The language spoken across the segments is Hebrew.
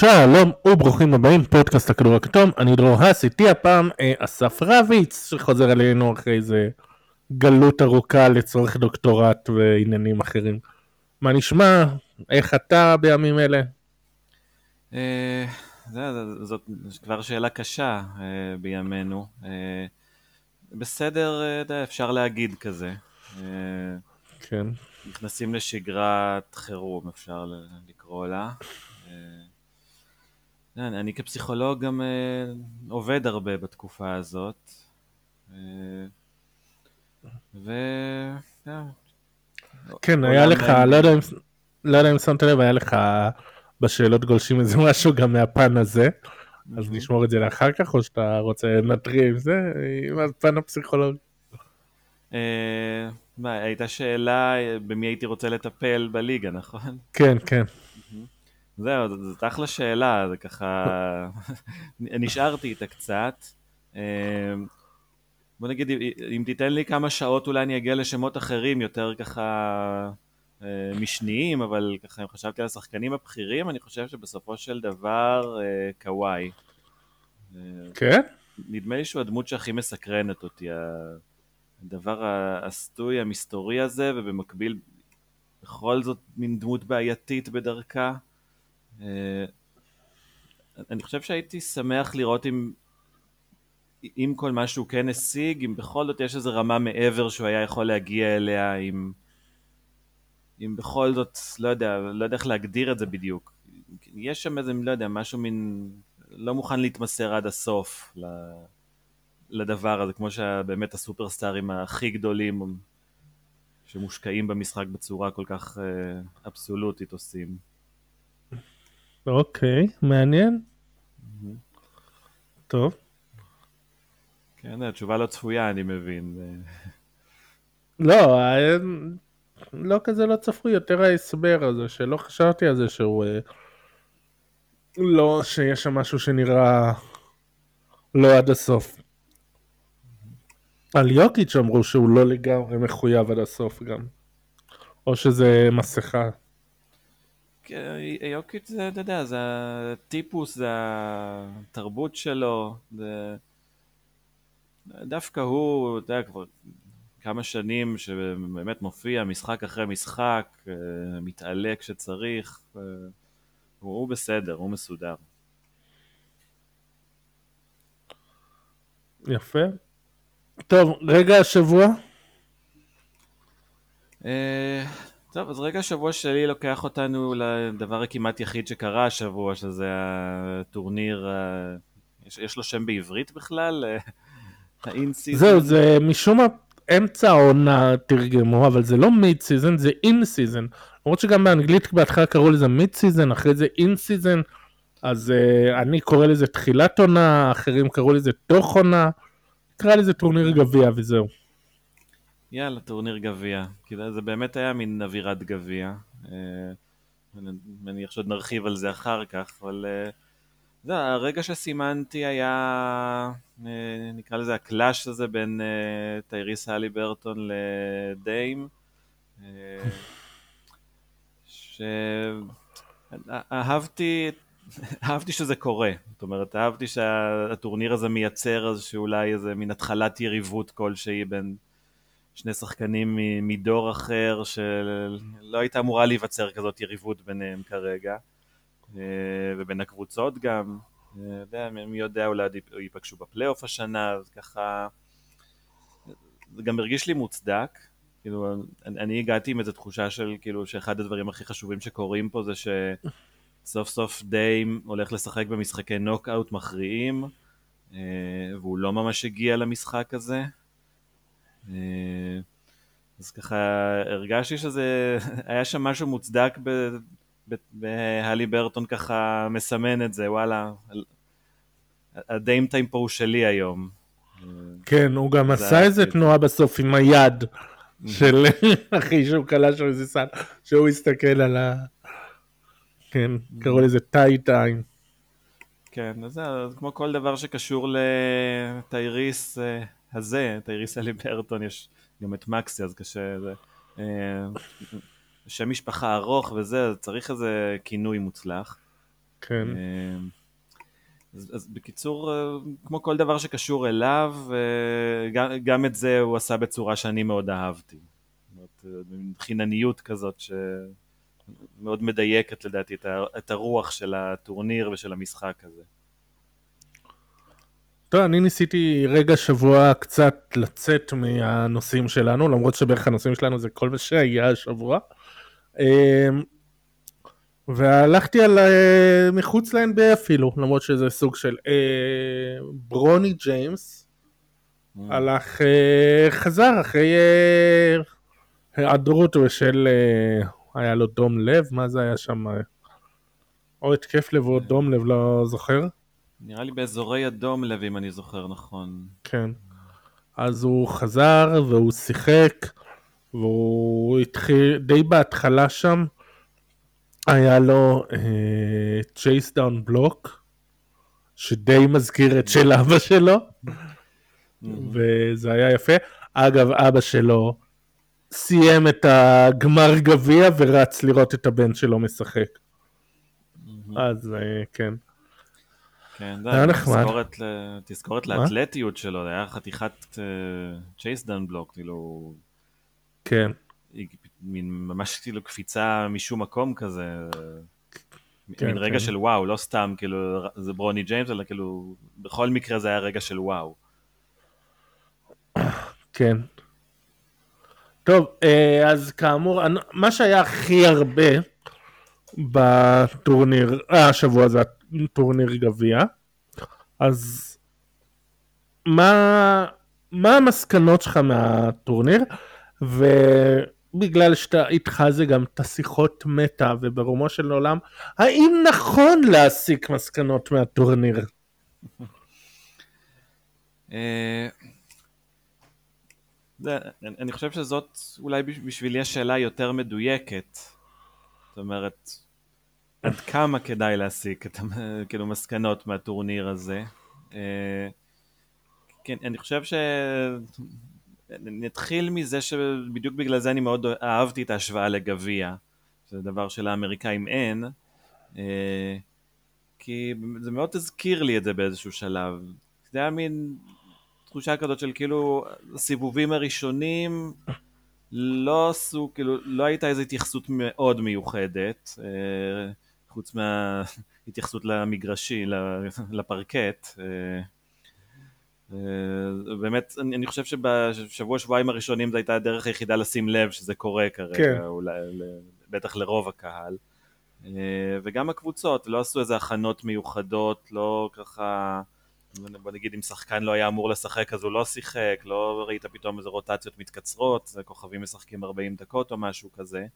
שלום וברוכים הבאים, פודקאסט הכדור הכתום, אני דרור האס, איתי הפעם אה, אסף רביץ שחוזר אלינו אחרי איזה גלות ארוכה לצורך דוקטורט ועניינים אחרים. מה נשמע? איך אתה בימים אלה? אה, זאת כבר שאלה קשה אה, בימינו. בסדר, אפשר להגיד כזה. כן. נכנסים לשגרת חירום, אפשר לקרוא לה. אני, אני כפסיכולוג גם uh, עובד הרבה בתקופה הזאת. Uh, ו... Yeah. כן, היה לך, לא יודע, אם, לא יודע אם שמת לב, היה לך בשאלות גולשים איזה משהו גם מהפן הזה, אז נשמור את זה לאחר כך, או שאתה רוצה לנטרי עם זה, עם הפן הפסיכולוג? אה, מה, הייתה שאלה במי הייתי רוצה לטפל בליגה, נכון? כן, כן. זהו, זאת אחלה שאלה, זה ככה... נשארתי איתה קצת. אמ, בוא נגיד, אם תיתן לי כמה שעות אולי אני אגיע לשמות אחרים, יותר ככה אה, משניים, אבל ככה אם חשבתי על השחקנים הבכירים, אני חושב שבסופו של דבר אה, קוואי. כן? נדמה לי שהוא הדמות שהכי מסקרנת אותי, הדבר הסטוי, המסתורי הזה, ובמקביל בכל זאת מין דמות בעייתית בדרכה. אה, אני חושב שהייתי שמח לראות אם, אם כל מה שהוא כן השיג, אם בכל זאת יש איזו רמה מעבר שהוא היה יכול להגיע אליה, אם, אם בכל זאת, לא יודע, לא יודע איך להגדיר את זה בדיוק. יש שם איזה, לא יודע, משהו מין, לא מוכן להתמסר עד הסוף לדבר הזה, כמו שבאמת הסופרסטארים הכי גדולים שמושקעים במשחק בצורה כל כך אה, אבסולוטית עושים. אוקיי, מעניין. טוב. כן, התשובה לא צפויה, אני מבין. לא, לא כזה לא צפוי, יותר ההסבר הזה, שלא חשבתי על זה שהוא... אה, לא, שיש שם משהו שנראה לא עד הסוף. על יוקיץ' אמרו שהוא לא לגמרי מחויב עד הסוף גם. או שזה מסכה. יוקיץ' זה, אתה יודע, זה הטיפוס, זה התרבות שלו, זה... דווקא הוא, אתה יודע, כבר כמה שנים שבאמת מופיע משחק אחרי משחק, אה, מתעלה כשצריך, אה, הוא בסדר, הוא מסודר. יפה. טוב, רגע השבוע. אה, טוב, אז רגע השבוע שלי לוקח אותנו לדבר הכמעט יחיד שקרה השבוע, שזה הטורניר, יש, יש לו שם בעברית בכלל? ה in-season? זהו, זה משום מה אמצע העונה תרגמו, אבל זה לא mid-season, זה in-season. למרות שגם באנגלית בהתחלה קראו לזה mid-season, אחרי זה in-season, אז אה, אני קורא לזה תחילת עונה, אחרים קראו לזה תוך עונה, נקרא לזה טורניר גביע וזהו. יאללה, טורניר גביע. כי זה באמת היה מין אווירת גביע. אה, אני מניח שעוד נרחיב על זה אחר כך, אבל אה, זה, הרגע שסימנתי היה, אה, נקרא לזה הקלאש הזה בין טייריס האלי ברטון לדיים. שאהבתי אהבתי שזה קורה, זאת אומרת, אהבתי שהטורניר הזה מייצר איזשהו אולי איזה מין התחלת יריבות כלשהי בין שני שחקנים מדור אחר שלא הייתה אמורה להיווצר כזאת יריבות ביניהם כרגע. אה, ובין הקבוצות גם, אה, מי יודע אולי ייפגשו בפלייאוף השנה, אז ככה זה גם הרגיש לי מוצדק, כאילו אני, אני הגעתי עם איזו תחושה של כאילו שאחד הדברים הכי חשובים שקורים פה זה שסוף סוף דיים הולך לשחק במשחקי נוקאוט מכריעים אה, והוא לא ממש הגיע למשחק הזה אז ככה הרגשתי שזה, היה שם משהו מוצדק בהלי ברטון ככה מסמן את זה, וואלה, הדיים טיים פה הוא שלי היום. כן, הוא גם עשה איזה תנועה בסוף עם היד של אחי שהוא קלע שם איזה סל, שהוא הסתכל על ה... כן, קראו לזה טאי טיים. כן, אז זה כמו כל דבר שקשור לטייריס אה, הזה, את האיריסה ליברטון, יש גם את מקסי, אז קשה, זה, אה, שם משפחה ארוך וזה, צריך איזה כינוי מוצלח. כן. אז, אז בקיצור, כמו כל דבר שקשור אליו, גם, גם את זה הוא עשה בצורה שאני מאוד אהבתי. זאת אומרת, חינניות כזאת שמאוד מדייקת לדעתי את הרוח של הטורניר ושל המשחק הזה. טוב, אני ניסיתי רגע שבוע קצת לצאת מהנושאים שלנו, למרות שבערך הנושאים שלנו זה כל מה שהיה השבוע. אמ, והלכתי על uh, מחוץ ל-NBA אפילו, למרות שזה סוג של uh, ברוני ג'יימס, mm. הלך, uh, חזר אחרי היעדרות של, uh, היה לו דום לב, מה זה היה שם? או התקף לב או דום לב, לא זוכר. נראה לי באזורי הדום לב, אם אני זוכר נכון. כן. אז הוא חזר והוא שיחק, והוא התחיל, די בהתחלה שם, היה לו chase-down block, שדי מזכיר את של אבא שלו, וזה היה יפה. אגב, אבא שלו סיים את הגמר גביע ורץ לראות את הבן שלו משחק. אז אה, כן. כן, זה היה נחמד. תזכורת לאתלטיות שלו, זה היה חתיכת chase-down block, כאילו... כן. מין ממש כאילו קפיצה משום מקום כזה. כן, מין רגע כן. של וואו, לא סתם כאילו זה ברוני ג'יימס, אלא כאילו בכל מקרה זה היה רגע של וואו. כן. טוב, אה, אז כאמור, מה שהיה הכי הרבה בטורניר, אה, השבוע זה טורניר גביע, אז מה, מה המסקנות שלך מהטורניר? ו... בגלל שאתה איתך זה גם את השיחות מטה וברומו של עולם, האם נכון להסיק מסקנות מהטורניר? אה, אני חושב שזאת אולי בשבילי השאלה יותר מדויקת. זאת אומרת, עד כמה כדאי להסיק את כאילו מסקנות מהטורניר הזה. אה, כן, אני חושב ש... נתחיל מזה שבדיוק בגלל זה אני מאוד אהבתי את ההשוואה לגביע, שזה דבר שלאמריקאים אין, אה, כי זה מאוד הזכיר לי את זה באיזשהו שלב. זה היה מין תחושה כזאת של כאילו הסיבובים הראשונים לא עשו, כאילו לא הייתה איזו התייחסות מאוד מיוחדת, אה, חוץ מההתייחסות למגרשי, לפרקט. אה, אה, באמת, אני, חושב שבשבוע שבועיים הראשונים זו הייתה הדרך היחידה לשים לב שזה קורה כרגע, כן. אולי, בטח לרוב הקהל. אה, וגם הקבוצות לא עשו איזה הכנות מיוחדות, לא ככה, בוא נגיד אם שחקן לא היה אמור לשחק אז הוא לא שיחק, לא ראית פתאום איזה רוטציות מתקצרות, כוכבים משחקים 40 דקות או משהו כזה.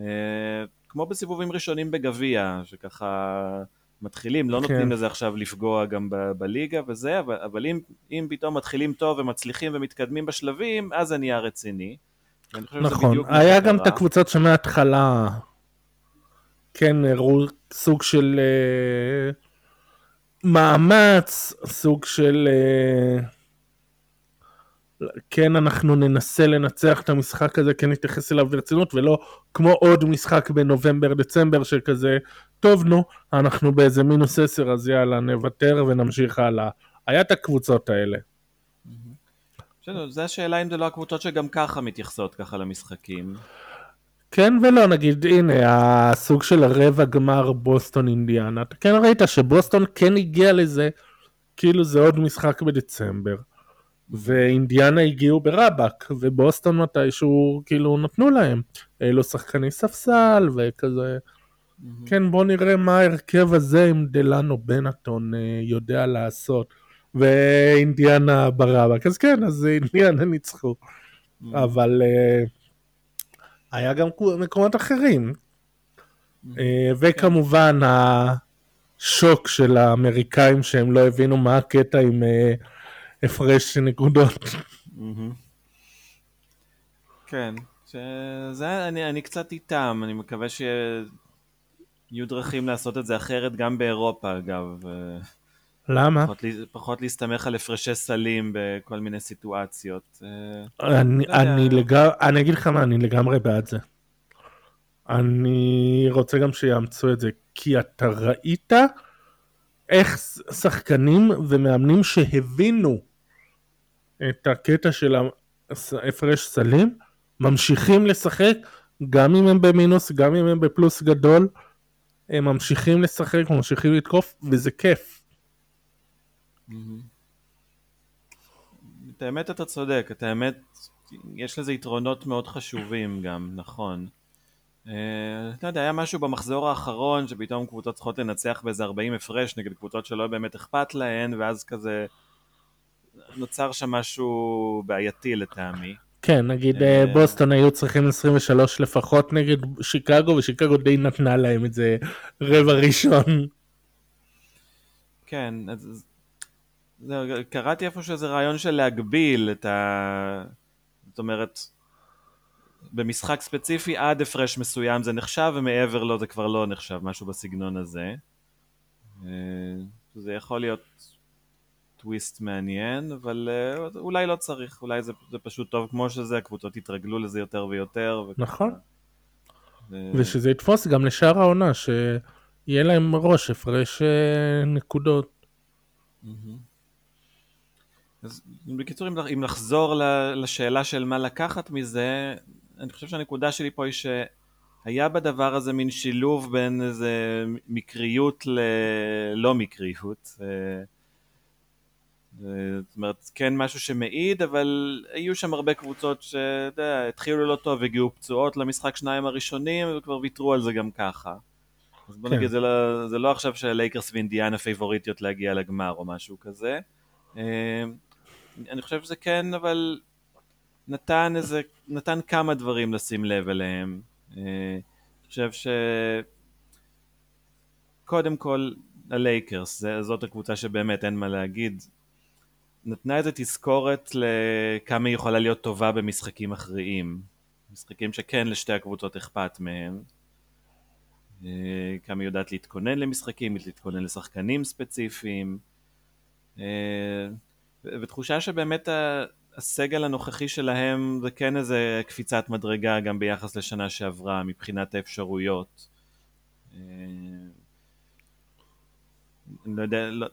אה, כמו בסיבובים ראשונים בגביע, שככה מתחילים, לא כן. נותנים לזה עכשיו לפגוע גם ב- בליגה וזה, אבל, אבל אם, אם פתאום מתחילים טוב ומצליחים ומתקדמים בשלבים, אז זה נהיה רציני. נכון, היה גם את הקבוצות שמההתחלה כן הראו סוג של uh, מאמץ, סוג של uh, כן אנחנו ננסה לנצח את המשחק הזה, כן נתייחס אליו ברצינות, ולא כמו עוד משחק בנובמבר דצמבר שכזה, טוב נו, אנחנו באיזה מינוס עשר אז יאללה נוותר ונמשיך הלאה. היה את הקבוצות האלה. בסדר, זו השאלה אם זה לא הקבוצות שגם ככה מתייחסות ככה למשחקים. כן ולא, נגיד הנה הסוג של הרבע גמר בוסטון אינדיאנה, אתה כן ראית שבוסטון כן הגיע לזה, כאילו זה עוד משחק בדצמבר. ואינדיאנה הגיעו ברבאק, ובוסטון מתישהו כאילו נתנו להם. אלו שחקני ספסל וכזה. Mm-hmm. כן, בוא נראה מה ההרכב הזה עם דלנו בנטון אה, יודע לעשות. ואינדיאנה ברבאק. אז כן, אז אינדיאנה ניצחו. Mm-hmm. אבל uh, היה גם מקומות אחרים. Mm-hmm. Uh, וכמובן השוק של האמריקאים שהם לא הבינו מה הקטע עם... Uh, הפרש נקודות. כן, שזה, אני, אני קצת איתם, אני מקווה שיהיו דרכים לעשות את זה אחרת גם באירופה אגב. למה? פחות, פחות להסתמך על הפרשי סלים בכל מיני סיטואציות. אני, לא אני, לגמרי, אני אגיד לך מה, אני לגמרי בעד זה. אני רוצה גם שיאמצו את זה, כי אתה ראית איך שחקנים ומאמנים שהבינו את הקטע של ההפרש סלים, ממשיכים לשחק, גם אם הם במינוס, גם אם הם בפלוס גדול, הם ממשיכים לשחק, ממשיכים לתקוף, וזה כיף. את האמת אתה צודק, את האמת יש לזה יתרונות מאוד חשובים גם, נכון. אה, יודע, היה משהו במחזור האחרון שפתאום קבוצות צריכות לנצח באיזה 40 הפרש נגד קבוצות שלא באמת אכפת להן, ואז כזה נוצר שם משהו בעייתי לטעמי. כן, נגיד אה, אה, בוסטון היו צריכים 23 לפחות נגד שיקגו, ושיקגו די נתנה להם את זה רבע ראשון. כן, אז קראתי איפה שזה רעיון של להגביל את ה... זאת אומרת, במשחק ספציפי עד הפרש מסוים זה נחשב ומעבר לו זה כבר לא נחשב, משהו בסגנון הזה. אה, זה יכול להיות טוויסט מעניין, אבל אה, אולי לא צריך, אולי זה, זה פשוט טוב כמו שזה, הקבוצות יתרגלו לזה יותר ויותר. וככה. נכון. ו... ושזה יתפוס גם לשאר העונה, שיהיה להם ראש הפרש אה, נקודות. אז בקיצור, אם לחזור לשאלה של מה לקחת מזה, אני חושב שהנקודה שלי פה היא שהיה בדבר הזה מין שילוב בין איזה מקריות ללא מקריות. זאת אומרת, כן משהו שמעיד, אבל היו שם הרבה קבוצות שאתה יודע, התחילו לא טוב, הגיעו פצועות למשחק שניים הראשונים, וכבר ויתרו על זה גם ככה. אז בוא כן. נגיד, זה לא, זה לא עכשיו שהלייקרס ואינדיאנה פייבוריטיות להגיע לגמר או משהו כזה. אה, אני חושב שזה כן, אבל נתן איזה, נתן כמה דברים לשים לב אליהם. אה, אני חושב ש... קודם כל, הלייקרס, זאת הקבוצה שבאמת אין מה להגיד. נתנה איזה תזכורת לכמה היא יכולה להיות טובה במשחקים אחרים. משחקים שכן לשתי הקבוצות אכפת מהם. אה, כמה היא יודעת להתכונן למשחקים, להתכונן לשחקנים ספציפיים. אה, ותחושה שבאמת הסגל הנוכחי שלהם זה כן איזה קפיצת מדרגה גם ביחס לשנה שעברה מבחינת האפשרויות. לא יודע, לא,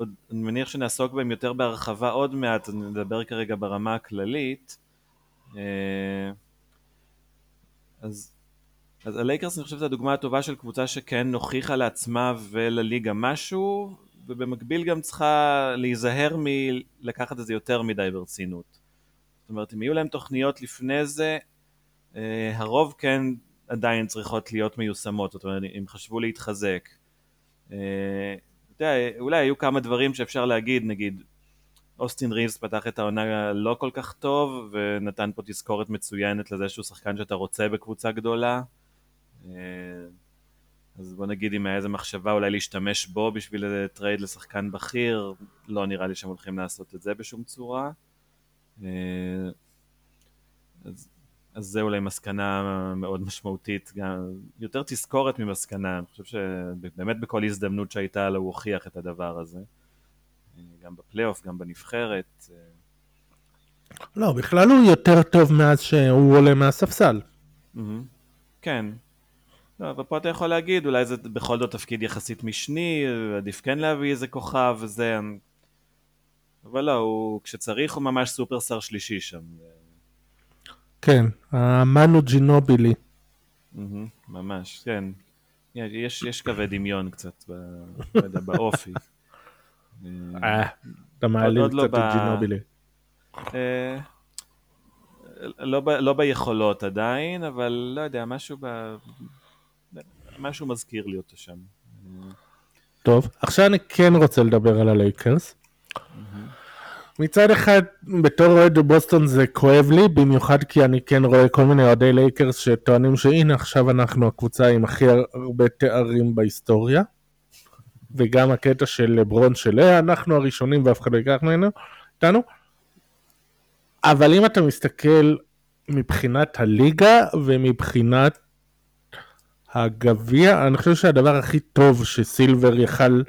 אני מניח שנעסוק בהם יותר בהרחבה עוד מעט, אני מדבר כרגע ברמה הכללית. אה, אז, אז הלייקרס אני חושב שזו הדוגמה הטובה של קבוצה שכן הוכיחה לעצמה ולליגה משהו, ובמקביל גם צריכה להיזהר מלקחת את זה יותר מדי ברצינות. זאת אומרת, אם יהיו להם תוכניות לפני זה, אה, הרוב כן עדיין צריכות להיות מיושמות, זאת אומרת, אם חשבו להתחזק. אה, אתה יודע, אולי היו כמה דברים שאפשר להגיד, נגיד, אוסטין ריבס פתח את העונה לא כל כך טוב, ונתן פה תזכורת מצוינת לזה שהוא שחקן שאתה רוצה בקבוצה גדולה. אה, אז בוא נגיד אם היה איזה מחשבה אולי להשתמש בו בשביל טרייד לשחקן בכיר, לא נראה לי שהם הולכים לעשות את זה בשום צורה. אה, אז, אז זה אולי מסקנה מאוד משמעותית, גם יותר תזכורת ממסקנה, אני חושב שבאמת בכל הזדמנות שהייתה לו הוא הוכיח את הדבר הזה, גם בפלייאוף, גם בנבחרת. אה. לא, בכלל הוא יותר טוב מאז שהוא עולה מהספסל. כן, לא, אבל פה אתה יכול להגיד, אולי זה בכל זאת תפקיד יחסית משני, עדיף כן להביא איזה כוכב וזה, אבל לא, הוא, כשצריך הוא ממש סופרסטאר שלישי שם. כן, המנו ג'ינובילי. ממש, כן. יש, יש קווי דמיון קצת באופי. אה, אתה מעליב לא קצת את ג'ינובילי. אה, לא, לא ביכולות עדיין, אבל לא יודע, משהו ב... משהו מזכיר לי אותו שם. טוב, עכשיו אני כן רוצה לדבר על הלייקרס. מצד אחד, בתור אוהד בוסטון זה כואב לי, במיוחד כי אני כן רואה כל מיני אוהדי לייקרס שטוענים שהנה עכשיו אנחנו הקבוצה עם הכי הרבה תארים בהיסטוריה. וגם הקטע של לברון של אנחנו הראשונים ואף אחד לא ייקח ממנו, איתנו. אבל אם אתה מסתכל מבחינת הליגה ומבחינת הגביע, אני חושב שהדבר הכי טוב שסילבר יכל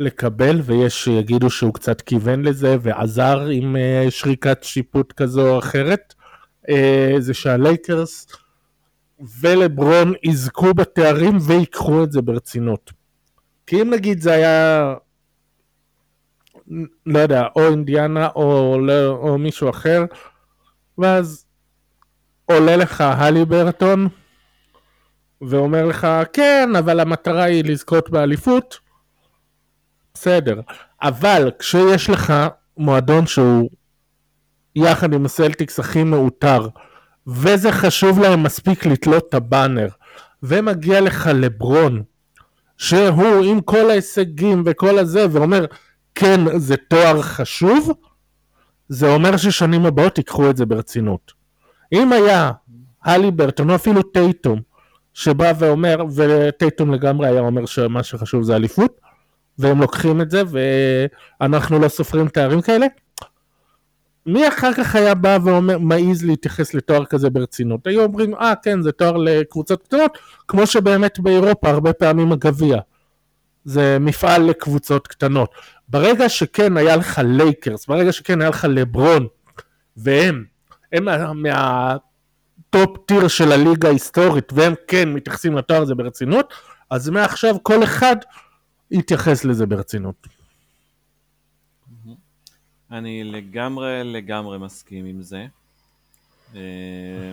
לקבל, ויש שיגידו שהוא קצת כיוון לזה ועזר עם uh, שריקת שיפוט כזו או אחרת, uh, זה שהלייקרס ולברון יזכו בתארים ויקחו את זה ברצינות. כי אם נגיד זה היה, לא יודע, או אינדיאנה או, לא, או מישהו אחר, ואז עולה לך הלי ברטון ואומר לך, כן, אבל המטרה היא לזכות באליפות, בסדר. אבל כשיש לך מועדון שהוא יחד עם הסלטיקס הכי מאותר, וזה חשוב להם מספיק לתלות את הבאנר, ומגיע לך לברון, שהוא עם כל ההישגים וכל הזה, ואומר, כן, זה תואר חשוב, זה אומר ששנים הבאות ייקחו את זה ברצינות. אם היה הלי ברטון או אפילו טייטום, שבא ואומר, וטייטום לגמרי היה אומר שמה שחשוב זה אליפות, והם לוקחים את זה, ואנחנו לא סופרים תארים כאלה, מי אחר כך היה בא ואומר, מעז להתייחס לתואר כזה ברצינות? היו אומרים, אה כן, זה תואר לקבוצות קטנות, כמו שבאמת באירופה הרבה פעמים הגביע. זה מפעל לקבוצות קטנות. ברגע שכן היה לך לייקרס, ברגע שכן היה לך לברון, והם, הם מה top tier של הליגה ההיסטורית, והם כן מתייחסים לתואר הזה ברצינות, אז מעכשיו כל אחד יתייחס לזה ברצינות. אני לגמרי לגמרי מסכים עם זה. אה,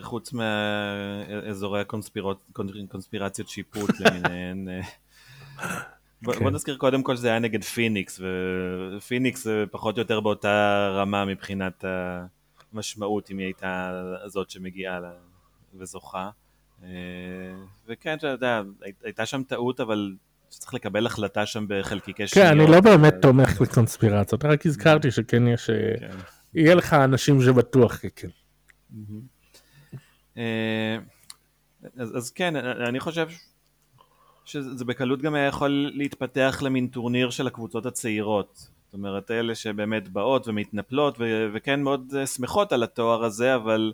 חוץ מתיאוריות הקונספירציות שיפוט למיניהן. אה, בוא, כן. נזכיר קודם כל שזה היה נגד פיניקס, ופיניקס פחות או יותר באותה רמה מבחינת המשמעות, אם היא הייתה זאת שמגיעה וזוכה. אה, וכן, אתה יודע, הייתה שם טעות, אבל צריך לקבל החלטה שם בחלקיקי שניות. כן, אני לא באמת תומך בקונספירציות, רק הזכרתי שכן יש... אה, כן. יהיה לך אנשים שבטוח כן. אה, אז כן, אני חושב שזה בקלות גם היה יכול להתפתח למין טורניר של הקבוצות הצעירות. זאת אומרת, אלה שבאמת באות ומתנפלות וכן מאוד אה, שמחות על התואר הזה, אבל...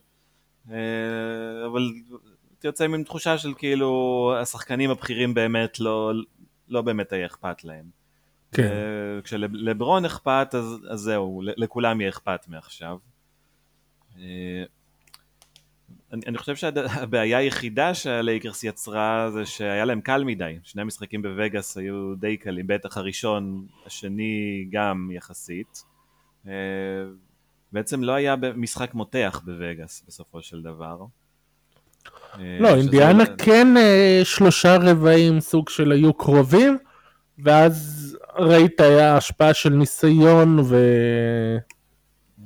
אבל יוצא עם תחושה של כאילו השחקנים הבכירים באמת לא, לא באמת היה אכפת להם. כן. כשלברון אכפת, אז, אז זהו, לכולם יהיה אכפת מעכשיו. אה, אני, אני חושב שהבעיה היחידה שהלייקרס יצרה זה שהיה להם קל מדי. שני המשחקים בווגאס היו די קלים, בטח הראשון, השני גם יחסית. אה, בעצם לא היה משחק מותח בווגאס בסופו של דבר. אה, לא, אינדיאנה כן אה, שלושה רבעים סוג של היו קרובים, ואז ראית היה השפעה של ניסיון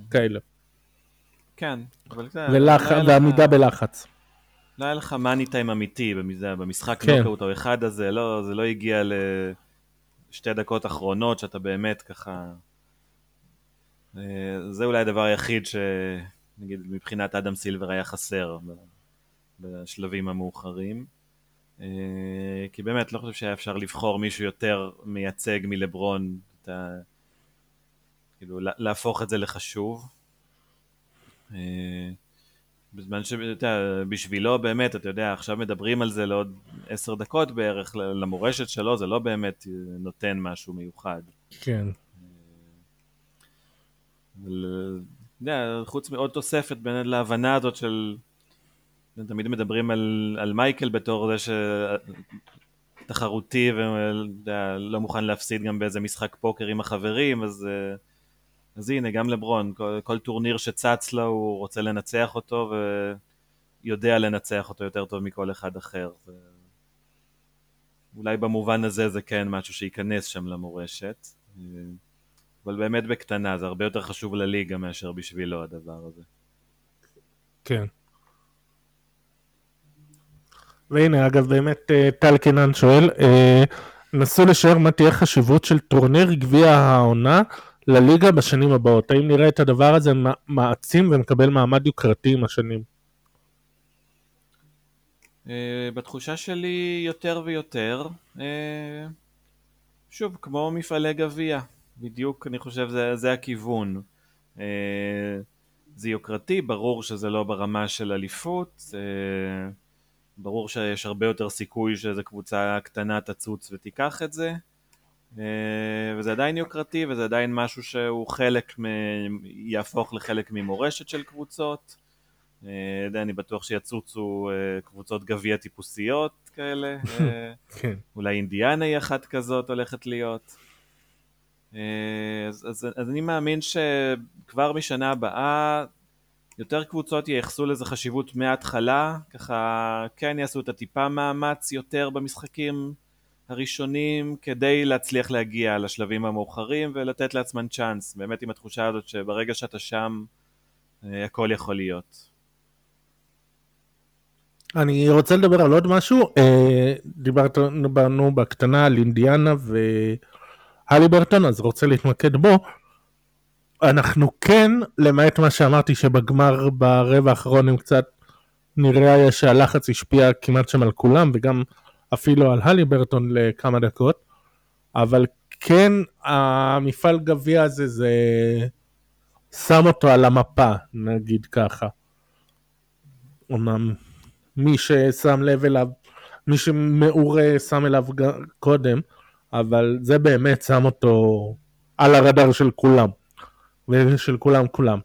וכאלה. כן, אבל זה... ולח... לא ועמידה לך... בלחץ. לא היה לך מאני טיים אמיתי במשחק כן. נוקאוט או אחד הזה, לא, זה לא הגיע לשתי דקות אחרונות שאתה באמת ככה... אה, זה אולי הדבר היחיד שנגיד מבחינת אדם סילבר היה חסר בשלבים המאוחרים. אה, כי באמת לא חושב שהיה אפשר לבחור מישהו יותר מייצג מלברון, את ה... כאילו להפוך את זה לחשוב. אה, בזמן שבשבילו באמת, אתה יודע, עכשיו מדברים על זה לעוד עשר דקות בערך, למורשת שלו זה לא באמת נותן משהו מיוחד. כן. אה, חוץ מעוד תוספת באמת להבנה הזאת של תמיד מדברים על, על מייקל בתור זה שתחרותי ולא מוכן להפסיד גם באיזה משחק פוקר עם החברים, אז, אז הנה, גם לברון, כל, כל טורניר שצץ לו הוא רוצה לנצח אותו ויודע לנצח אותו יותר טוב מכל אחד אחר. ו... אולי במובן הזה זה כן משהו שייכנס שם למורשת, אבל באמת בקטנה, זה הרבה יותר חשוב לליגה מאשר בשבילו הדבר הזה. כן. והנה אגב באמת אה, טל קינן שואל, אה, נסו לשער מה תהיה חשיבות של טורניר גביע העונה לליגה בשנים הבאות. האם נראה את הדבר הזה מעצים ומקבל מעמד יוקרתי עם השנים? אה, בתחושה שלי יותר ויותר. שוב, כמו מפעלי גביע, בדיוק אני חושב זה, זה הכיוון. זה יוקרתי, ברור שזה לא ברמה של אליפות. ברור שיש הרבה יותר סיכוי שאיזו קבוצה קטנה תצוץ ותיקח את זה, אה, וזה עדיין יוקרתי וזה עדיין משהו שהוא חלק, מ... יהפוך לחלק ממורשת של קבוצות, אה, אני בטוח שיצוצו אה, קבוצות גביע טיפוסיות כאלה. כן. אולי אינדיאנה היא אחת כזאת הולכת להיות. אז, אז, אז אני מאמין שכבר משנה הבאה יותר קבוצות ייחסו לזה חשיבות מההתחלה, ככה כן יעשו את הטיפה מאמץ יותר במשחקים הראשונים כדי להצליח להגיע לשלבים המאוחרים ולתת לעצמן צ'אנס, באמת עם התחושה הזאת שברגע שאתה שם אה, הכל יכול להיות. אני רוצה לדבר על עוד משהו, אה, דיברנו בקטנה על אינדיאנה והליברטון, אז רוצה להתמקד בו. אנחנו כן, למעט מה שאמרתי שבגמר ברבע האחרון הם קצת נראה היה שהלחץ השפיע כמעט שם על כולם וגם אפילו על הליברטון לכמה דקות, אבל כן המפעל גביע הזה זה שם אותו על המפה, נגיד ככה. אמנם מי ששם לב אליו, מי שמעורה שם אליו קודם, אבל זה באמת שם אותו על הרדאר של כולם. ושל כולם כולם.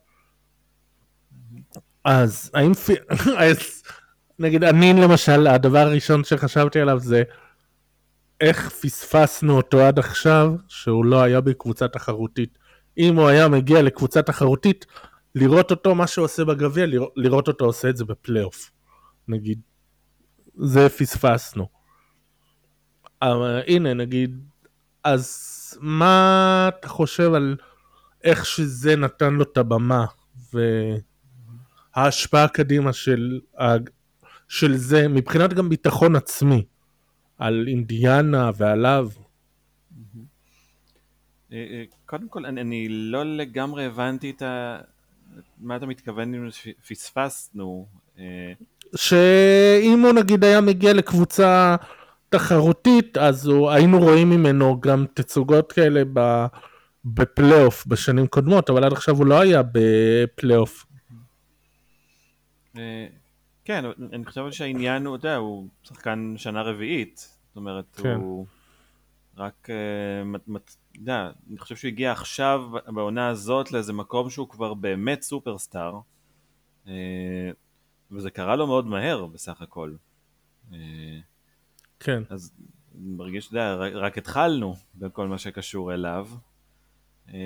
אז האם, אז, נגיד אני למשל, הדבר הראשון שחשבתי עליו זה איך פספסנו אותו עד עכשיו שהוא לא היה בקבוצה תחרותית. אם הוא היה מגיע לקבוצה תחרותית, לראות אותו, מה שהוא עושה בגביע, לראות אותו עושה את זה בפלייאוף. נגיד, זה פספסנו. אבל הנה, נגיד, אז מה אתה חושב על איך שזה נתן לו את הבמה וההשפעה קדימה של, של זה מבחינת גם ביטחון עצמי על אינדיאנה ועליו. אה, אה, קודם כל אני, אני לא לגמרי הבנתי את ה... מה אתה מתכוון אם פספסנו? אה? שאם הוא נגיד היה מגיע לקבוצה תחרותית אז הוא, היינו רואים ממנו גם תצוגות כאלה ב... בפלייאוף בשנים קודמות, אבל עד עכשיו הוא לא היה בפלייאוף. אה, כן, אני חושב שהעניין הוא, אתה יודע, הוא שחקן שנה רביעית, זאת אומרת, כן. הוא רק, אה, אתה יודע, אני חושב שהוא הגיע עכשיו, בעונה הזאת, לאיזה מקום שהוא כבר באמת סופרסטאר, אה, וזה קרה לו מאוד מהר בסך הכל. כן. אז אני מרגיש, אתה יודע, רק התחלנו בכל מה שקשור אליו. אה,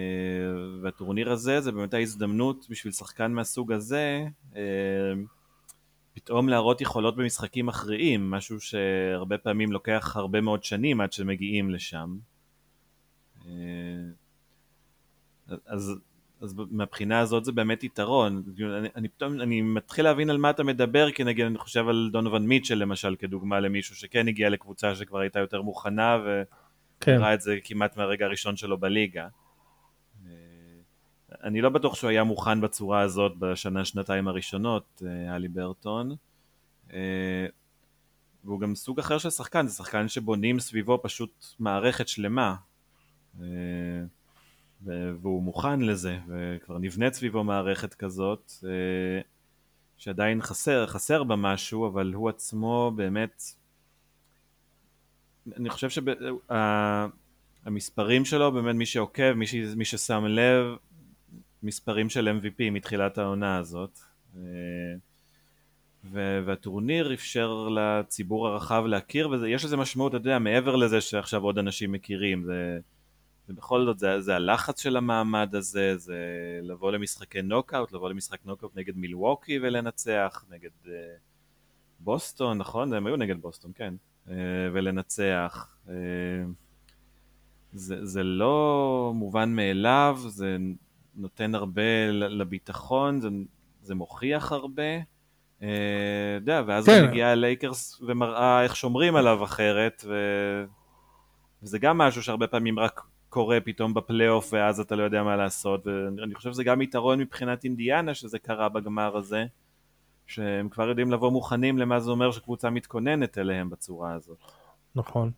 והטורניר הזה זה באמת ההזדמנות בשביל שחקן מהסוג הזה אה, פתאום להראות יכולות במשחקים מכריעים, משהו שהרבה פעמים לוקח הרבה מאוד שנים עד שמגיעים לשם. אה, אז, אז מהבחינה הזאת זה באמת יתרון. אני, אני פתאום, אני מתחיל להבין על מה אתה מדבר, כי נגיד אני חושב על דונובן מיטשל למשל כדוגמה למישהו שכן הגיע לקבוצה שכבר הייתה יותר מוכנה. וראה כן. את זה כמעט מהרגע הראשון שלו בליגה. אני לא בטוח שהוא היה מוכן בצורה הזאת בשנה שנתיים הראשונות, אה, אלי ברטון. אה, והוא גם סוג אחר של שחקן, זה שחקן שבונים סביבו פשוט מערכת שלמה. אה, והוא מוכן לזה, וכבר נבנית סביבו מערכת כזאת, שעדיין חסר, חסר בה משהו, אבל הוא עצמו באמת, אני חושב שהמספרים שלו, באמת מי שעוקב, מי, ש, מי ששם לב, מספרים של MVP מתחילת העונה הזאת. אה, והטורניר אפשר לציבור הרחב להכיר, ויש לזה משמעות, אתה יודע, מעבר לזה שעכשיו עוד אנשים מכירים, זה, זה בכל זאת, זה, זה הלחץ של המעמד הזה, זה לבוא למשחקי נוקאוט, לבוא למשחק נוקאוט נגד מילווקי ולנצח, נגד אה, בוסטון, נכון? הם היו נגד בוסטון, כן, אה, ולנצח. אה, זה, זה לא מובן מאליו, זה נותן הרבה לביטחון, זה, זה מוכיח הרבה. אתה יודע, ואז כן. מגיעה לייקרס ומראה איך שומרים עליו אחרת, ו... וזה גם משהו שהרבה פעמים רק קורה פתאום בפלייאוף ואז אתה לא יודע מה לעשות, ואני חושב שזה גם יתרון מבחינת אינדיאנה שזה קרה בגמר הזה, שהם כבר יודעים לבוא מוכנים למה זה אומר שקבוצה מתכוננת אליהם בצורה הזאת. נכון.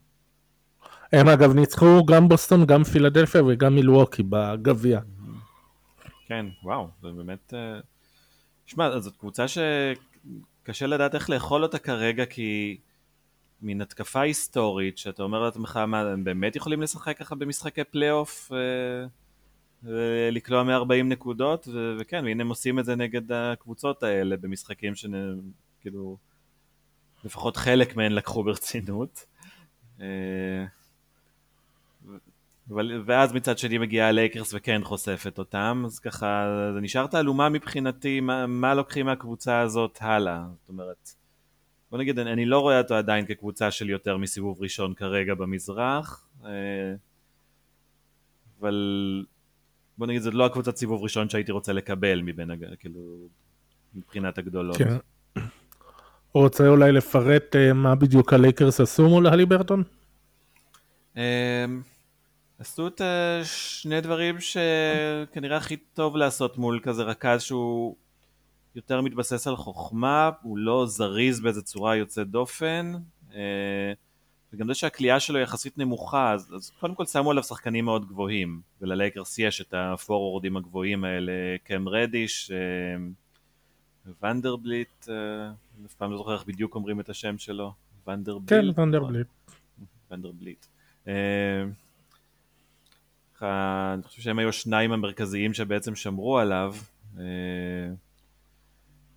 הם אגב ניצחו גם בוסטון, גם פילדלפיה וגם מילווקי בגביע. כן, וואו, זה באמת... אה, שמע, זאת קבוצה שקשה לדעת איך לאכול אותה כרגע, כי מין התקפה היסטורית, שאתה אומר לעצמך, מה, הם באמת יכולים לשחק ככה במשחקי פלייאוף? אה, לקלוע 140 נקודות, ו- וכן, והנה הם עושים את זה נגד הקבוצות האלה במשחקים שכאילו, לפחות חלק מהן לקחו ברצינות. אה, ואז מצד שני מגיעה הלייקרס וכן חושפת אותם, אז ככה, זה נשאר תעלומה מבחינתי, מה, מה לוקחים מהקבוצה הזאת הלאה, זאת אומרת, בוא נגיד, אני, אני לא רואה אותו עדיין כקבוצה של יותר מסיבוב ראשון כרגע במזרח, אה, אבל בוא נגיד, זאת לא הקבוצת סיבוב ראשון שהייתי רוצה לקבל מבין, כאילו, מבחינת הגדולות. כן. רוצה אולי לפרט uh, מה בדיוק הלייקרס עשו מול הליברטון? עשו את uh, שני דברים שכנראה הכי טוב לעשות מול כזה רכז שהוא יותר מתבסס על חוכמה, הוא לא זריז באיזה צורה יוצאת דופן. Uh, וגם זה שהכלייה שלו יחסית נמוכה, אז, אז קודם כל שמו עליו שחקנים מאוד גבוהים, וללייקרס יש את הפורורדים הגבוהים האלה, קם רדיש, אה, ונדרבליט, אה, אף פעם לא זוכר איך בדיוק אומרים את השם שלו, ונדרבליט. כן, ונדרבליט. ונדרבליט. אה, אני חושב שהם היו השניים המרכזיים שבעצם שמרו עליו.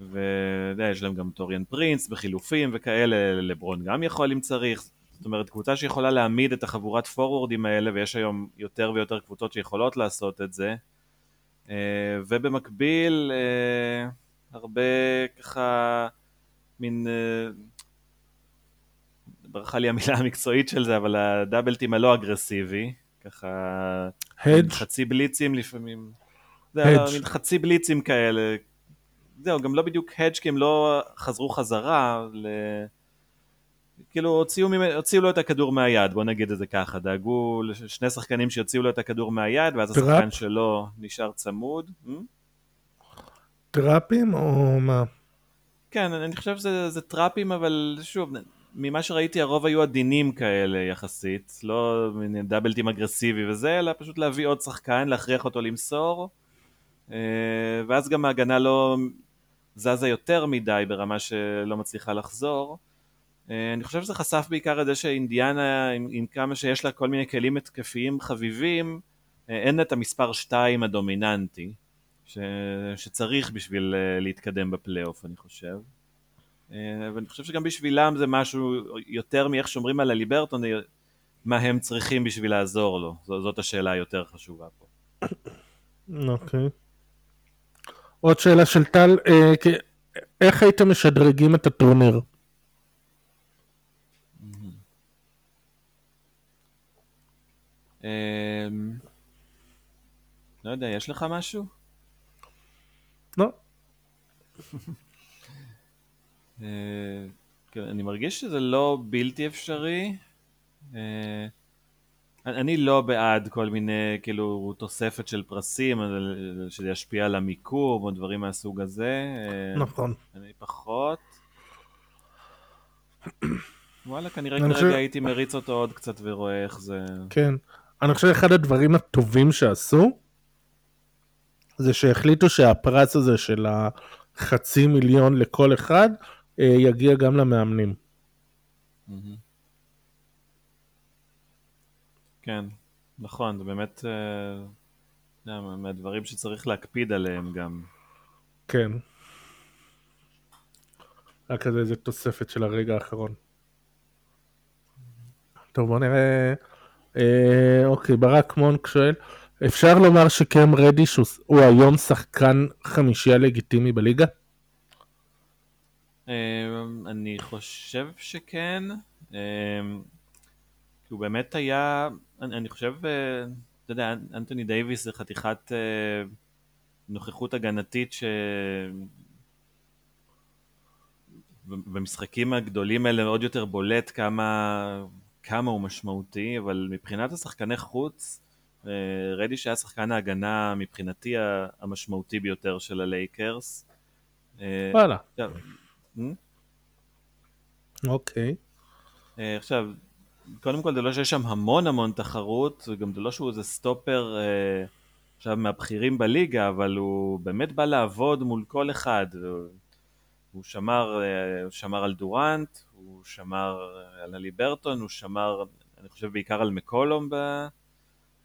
ויש להם גם טוריאן פרינס בחילופים וכאלה, לברון גם יכול אם צריך, זאת אומרת, קבוצה שיכולה להעמיד את החבורת פורוורדים האלה, ויש היום יותר ויותר קבוצות שיכולות לעשות את זה, אה, ובמקביל, אה, הרבה ככה, מין, אה, ברכה לי המילה המקצועית של זה, אבל הדאבלטים הלא אגרסיבי, ככה, הדג' חצי בליצים לפעמים, מין חצי בליצים כאלה, זהו, גם לא בדיוק hedge כי הם לא חזרו חזרה, ל... כאילו הוציאו, הוציאו לו את הכדור מהיד, בוא נגיד את זה ככה, דאגו לשני שחקנים שיוציאו לו את הכדור מהיד, ואז trap? השחקן שלו נשאר צמוד. הממ? trap ים או מה? כן, אני חושב שזה trap ים, אבל שוב, ממה שראיתי הרוב היו עדינים כאלה יחסית, לא דאבלטים אגרסיבי וזה, אלא פשוט להביא עוד שחקן, להכריח אותו למסור, אה, ואז גם ההגנה לא זזה יותר מדי ברמה שלא מצליחה לחזור. אה, אני חושב שזה חשף בעיקר את זה שאינדיאנה, עם, עם כמה שיש לה כל מיני כלים התקפיים חביבים, אה, אין את המספר 2 הדומיננטי, ש, שצריך בשביל להתקדם בפלייאוף, אני חושב. ואני חושב שגם בשבילם זה משהו יותר מאיך שומרים על הליברטון, מה הם צריכים בשביל לעזור לו. ז, זאת השאלה היותר חשובה פה. אוקיי. Okay. עוד שאלה של טל, איך הייתם משדרגים את הטורניר? אמ, לא יודע, יש לך משהו? לא. אה, כן, אני מרגיש שזה לא בלתי אפשרי. אה, אני לא בעד כל מיני, כאילו, תוספת של פרסים, שזה ישפיע על המיקום או דברים מהסוג הזה. אה, נכון. אני פחות. וואלה, כנראה כרגע הייתי מריץ אותו עוד קצת ורואה איך זה... כן. אני חושב שאחד הדברים הטובים שעשו, זה שהחליטו שהפרס הזה של החצי מיליון לכל אחד, אה, יגיע גם למאמנים. כן, נכון, זה באמת אה, מהדברים שצריך להקפיד עליהם גם. כן. רק כזה איזה תוספת של הרגע האחרון. טוב, בוא נראה אה, אוקיי, ברק מונק שואל, אפשר לומר שקם רדיש הוא, הוא היום שחקן חמישייה לגיטימי בליגה? אה, אני חושב שכן. אה, כי הוא באמת היה, אני, אני חושב, אה, אתה יודע, אנטוני דייוויס זה חתיכת אה, נוכחות הגנתית ש... במשחקים הגדולים האלה עוד יותר בולט כמה כמה הוא משמעותי, אבל מבחינת השחקני חוץ, אה, רדיש היה שחקן ההגנה מבחינתי המשמעותי ביותר של הלייקרס. וואלה. Hmm? אוקיי. אה, עכשיו, קודם כל זה לא שיש שם המון המון תחרות, וגם זה לא שהוא איזה סטופר עכשיו מהבכירים בליגה, אבל הוא באמת בא לעבוד מול כל אחד. הוא שמר, הוא שמר על דורנט, הוא שמר על הליברטון, הוא שמר, אני חושב בעיקר על מקולום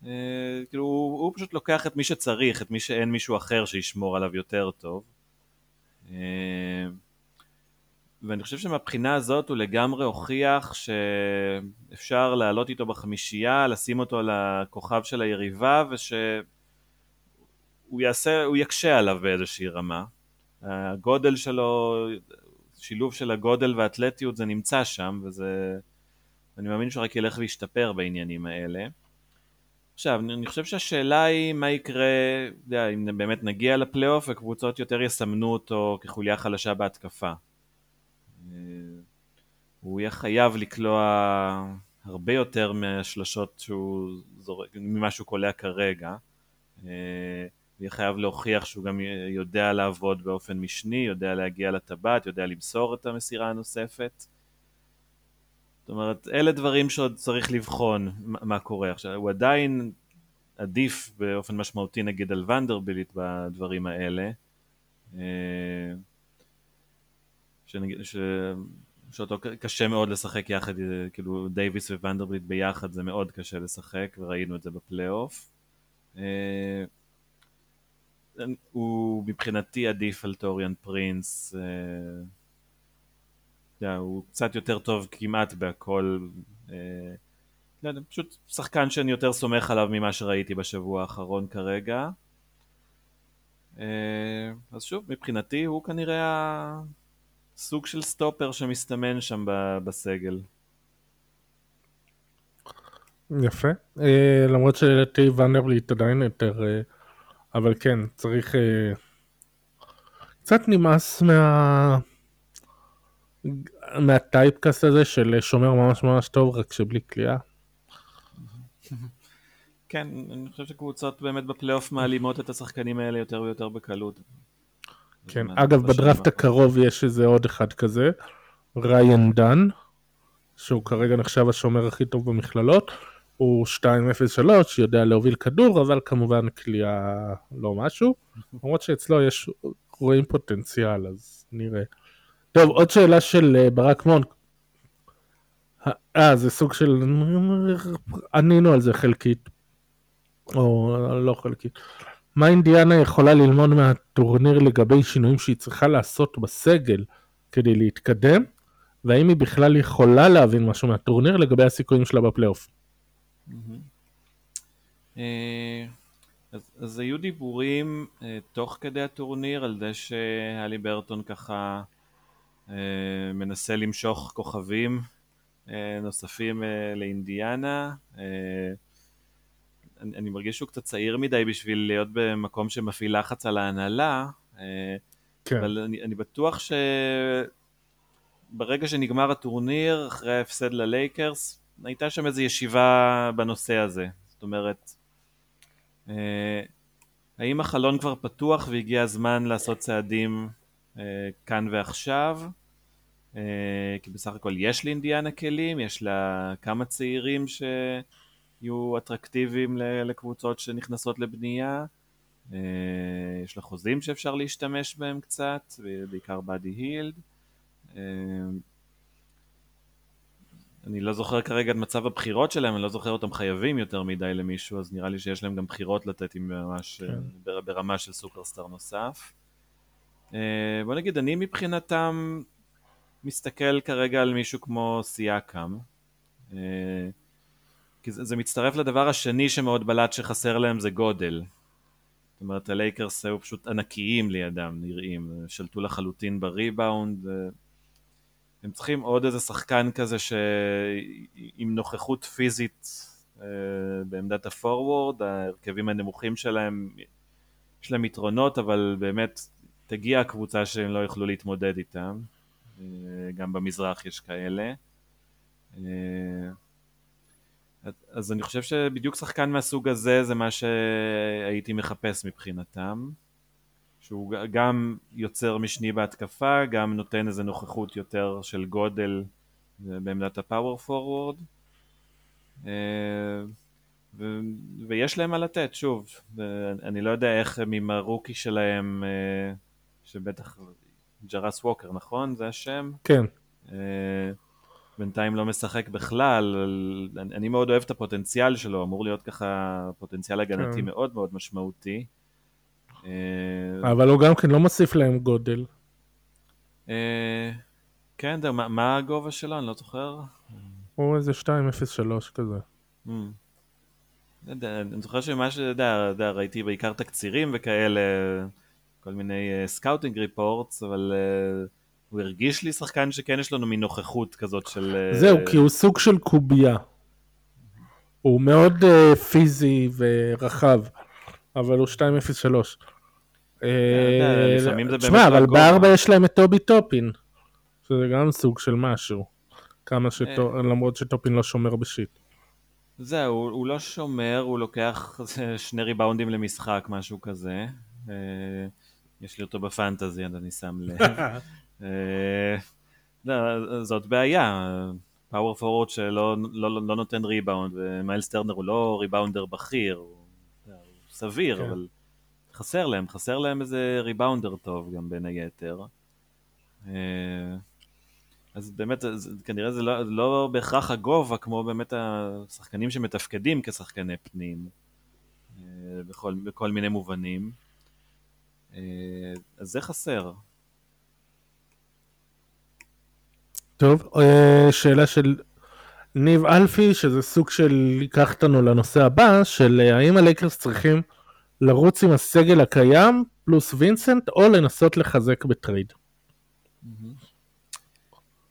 אה, כאילו הוא, הוא פשוט לוקח את מי שצריך, את מי שאין מישהו אחר שישמור עליו יותר טוב. אה, ואני חושב שמבחינה הזאת הוא לגמרי הוכיח שאפשר לעלות איתו בחמישייה, לשים אותו על הכוכב של היריבה ושהוא יעשה, הוא יקשה עליו באיזושהי רמה. הגודל שלו, שילוב של הגודל והאתלטיות זה נמצא שם וזה, אני מאמין שהוא רק ילך וישתפר בעניינים האלה. עכשיו, אני חושב שהשאלה היא מה יקרה, יודע, אם באמת נגיע לפלייאוף וקבוצות יותר יסמנו אותו כחוליה חלשה בהתקפה. אה, הוא יהיה חייב לקלוע הרבה יותר מהשלשות שהוא זורק, ממה שהוא קולע כרגע. הוא אה, יהיה חייב להוכיח שהוא גם יודע לעבוד באופן משני, יודע להגיע לטבעת, יודע למסור את המסירה הנוספת. זאת אומרת, אלה דברים שעוד צריך לבחון מה קורה. עכשיו, הוא עדיין עדיף באופן משמעותי נגיד על ונדרבילית בדברים האלה. אה, שנגיד, ש... שאותו קשה מאוד לשחק יחד, כאילו דייוויס וונדרבילט ביחד זה מאוד קשה לשחק וראינו את זה בפלייאוף. אה, הוא מבחינתי עדיף על טוריאן פרינס, אה, הוא קצת יותר טוב כמעט בהכל. אה, לא פשוט שחקן שאני יותר סומך עליו ממה שראיתי בשבוע האחרון כרגע. אה, אז שוב, מבחינתי הוא כנראה הסוג של סטופר שמסתמן שם בסגל. יפה, אה, למרות שלדעתי ונדרבליט עדיין יותר, אה, אבל כן, צריך... אה, קצת נמאס מה... מהטייפקאסט הזה של שומר ממש ממש טוב רק שבלי קליעה. כן, אני חושב שקבוצות באמת בפלייאוף מעלימות את השחקנים האלה יותר ויותר בקלות. כן, אגב בדראפט הקרוב יש איזה עוד אחד כזה, ריין דן, שהוא כרגע נחשב השומר הכי טוב במכללות, הוא 2.03, יודע להוביל כדור, אבל כמובן קליעה לא משהו, למרות שאצלו יש, רואים פוטנציאל, אז נראה. טוב, עוד שאלה של אה, ברק מונק. אה, זה סוג של... ענינו על זה חלקית. או לא חלקית. מה אינדיאנה יכולה ללמוד מהטורניר לגבי שינויים שהיא צריכה לעשות בסגל כדי להתקדם? והאם היא בכלל יכולה להבין משהו מהטורניר לגבי הסיכויים שלה בפלייאוף? אה, אז, היו דיבורים אה, תוך כדי הטורניר על זה שהלי ברטון ככה אה, מנסה למשוך כוכבים נוספים לאינדיאנה. אני, אני מרגיש שהוא קצת צעיר מדי בשביל להיות במקום שמפעיל לחץ על ההנהלה, כן. אבל אני, אני בטוח שברגע שנגמר הטורניר, אחרי ההפסד ללייקרס, הייתה שם איזו ישיבה בנושא הזה. זאת אומרת, האם החלון כבר פתוח והגיע הזמן לעשות צעדים כאן ועכשיו? אה, כי בסך הכל יש לאינדיאנה כלים, יש לה כמה צעירים שיהיו אטרקטיביים לקבוצות שנכנסות לבנייה, אה, יש לה חוזים שאפשר להשתמש בהם קצת, בעיקר באדי הילד. אה, אני לא זוכר כרגע את מצב הבחירות שלהם, אני לא זוכר אותם חייבים יותר מדי למישהו, אז נראה לי שיש להם גם בחירות לתת עם ממש כן. ברמה של סופרסטאר נוסף. בוא נגיד, אני מבחינתם מסתכל כרגע על מישהו כמו סיאקאם, אה, כי זה, זה מצטרף לדבר השני שמאוד בלט שחסר להם זה גודל. זאת אומרת הלייקרס היו פשוט ענקיים לידם נראים, שלטו לחלוטין בריבאונד, הם צריכים עוד איזה שחקן כזה שעם נוכחות פיזית אה, בעמדת הפורוורד, ההרכבים הנמוכים שלהם, יש להם יתרונות אבל באמת תגיע הקבוצה שהם לא יוכלו להתמודד איתם. אה, גם במזרח יש כאלה. אה, אז אני חושב שבדיוק שחקן מהסוג הזה זה מה שהייתי מחפש מבחינתם. שהוא גם יוצר משני בהתקפה, גם נותן איזה נוכחות יותר של גודל בעמדת הפאוור פורוורד. אה, ויש להם מה לתת, שוב, אני לא יודע איך הם עם הרוקי שלהם, שבטח ג'רס ווקר, נכון? זה השם? כן. אה, בינתיים לא משחק בכלל, אני, מאוד אוהב את הפוטנציאל שלו, אמור להיות ככה פוטנציאל הגנתי כן. מאוד מאוד משמעותי. אה, אבל הוא גם כן לא מוסיף להם גודל. אה, כן, מה, מה הגובה שלו? אני לא זוכר. הוא איזה 2.03 כזה. ממ. אני זוכר שמה ש... יודע, ראיתי בעיקר תקצירים וכאלה, כל מיני scouting אה, reports, אבל אה, הוא הרגיש לי שחקן שכן יש לנו מין נוכחות כזאת של... זהו, אה, כי הוא סוג של קובייה. הוא מאוד אה, פיזי ורחב, אבל הוא 2.03. תשמע, אבל בארבע יש להם את אובי טופין, שזה גם סוג של משהו. כמה שטופין, למרות שטופין לא שומר ב shit. זהו, הוא, לא שומר, הוא לוקח שני ריבאונדים למשחק, משהו כזה. אה, יש לי אותו ב fantasy, אז אני שם לב. אה, לא, זאת בעיה, power forward שלא לא, לא, נותן ריבאונד, ומיילס טרנר הוא לא ריבאונדר בכיר, הוא, הוא סביר, כן. אבל חסר להם, חסר להם איזה ריבאונדר טוב גם בין היתר. אה, אז באמת, זה, כנראה זה לא, לא בהכרח הגובה, כמו באמת השחקנים שמתפקדים כשחקני פנים, אה, בכל, בכל מיני מובנים. אה, אז זה חסר. טוב, אה, שאלה של ניב אלפי, שזה סוג של ייקח אותנו לנושא הבא, של האם הלייקרס צריכים לרוץ עם הסגל הקיים פלוס וינסנט, או לנסות לחזק בטרייד.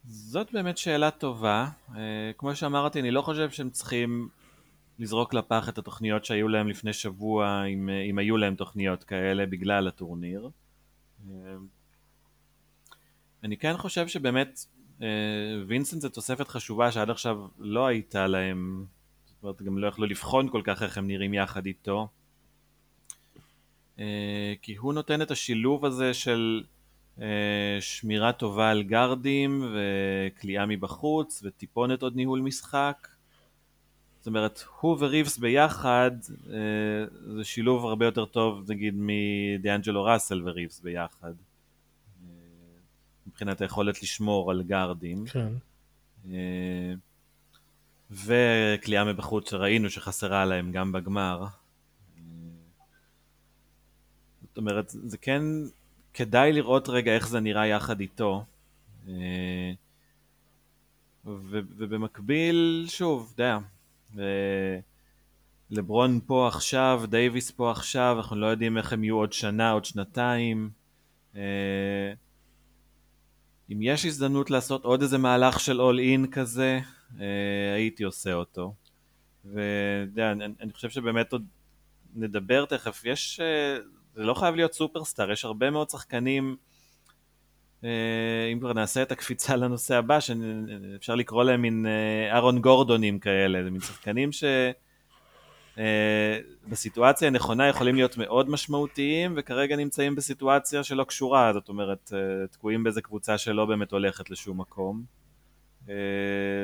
זאת באמת שאלה טובה. אה, כמו שאמרתי, אני לא חושב שהם צריכים לזרוק לפח את התוכניות שהיו להם לפני שבוע, אם, אה, אם היו להם תוכניות כאלה בגלל הטורניר. אני כן חושב שבאמת uh, וינסנט זה תוספת חשובה שעד עכשיו לא הייתה להם, זאת אומרת, גם לא יכלו לבחון כל כך איך הם נראים יחד איתו. Uh, כי הוא נותן את השילוב הזה של אה, שמירה טובה על גרדים וכליאה מבחוץ וטיפונת עוד ניהול משחק. זאת אומרת, הוא וריבס ביחד אה, זה שילוב הרבה יותר טוב נגיד מדיאנג'לו ראסל וריבס ביחד. אה, מבחינת היכולת לשמור על גרדים. כן. וכליאה מבחוץ שראינו שחסרה להם גם בגמר. זאת אומרת, זה כן כדאי לראות רגע איך זה נראה יחד איתו. אה, ובמקביל, שוב, אתה יודע, לברון פה עכשיו, דייוויס פה עכשיו, אנחנו לא יודעים איך הם יהיו עוד שנה, עוד שנתיים. אה, אם יש הזדמנות לעשות עוד איזה מהלך של אול אין כזה, אה, הייתי עושה אותו. ואתה יודע, אני, אני חושב שבאמת עוד נדבר תכף, יש, זה לא חייב להיות סופרסטאר, יש הרבה מאוד שחקנים, אה, אם כבר נעשה את הקפיצה לנושא הבא, שאפשר לקרוא להם מין אה, אהרון גורדונים כאלה, זה מין שחקנים ש... אה, בסיטואציה הנכונה יכולים להיות מאוד משמעותיים וכרגע נמצאים בסיטואציה שלא קשורה, זאת אומרת תקועים באיזה קבוצה שלא באמת הולכת לשום מקום.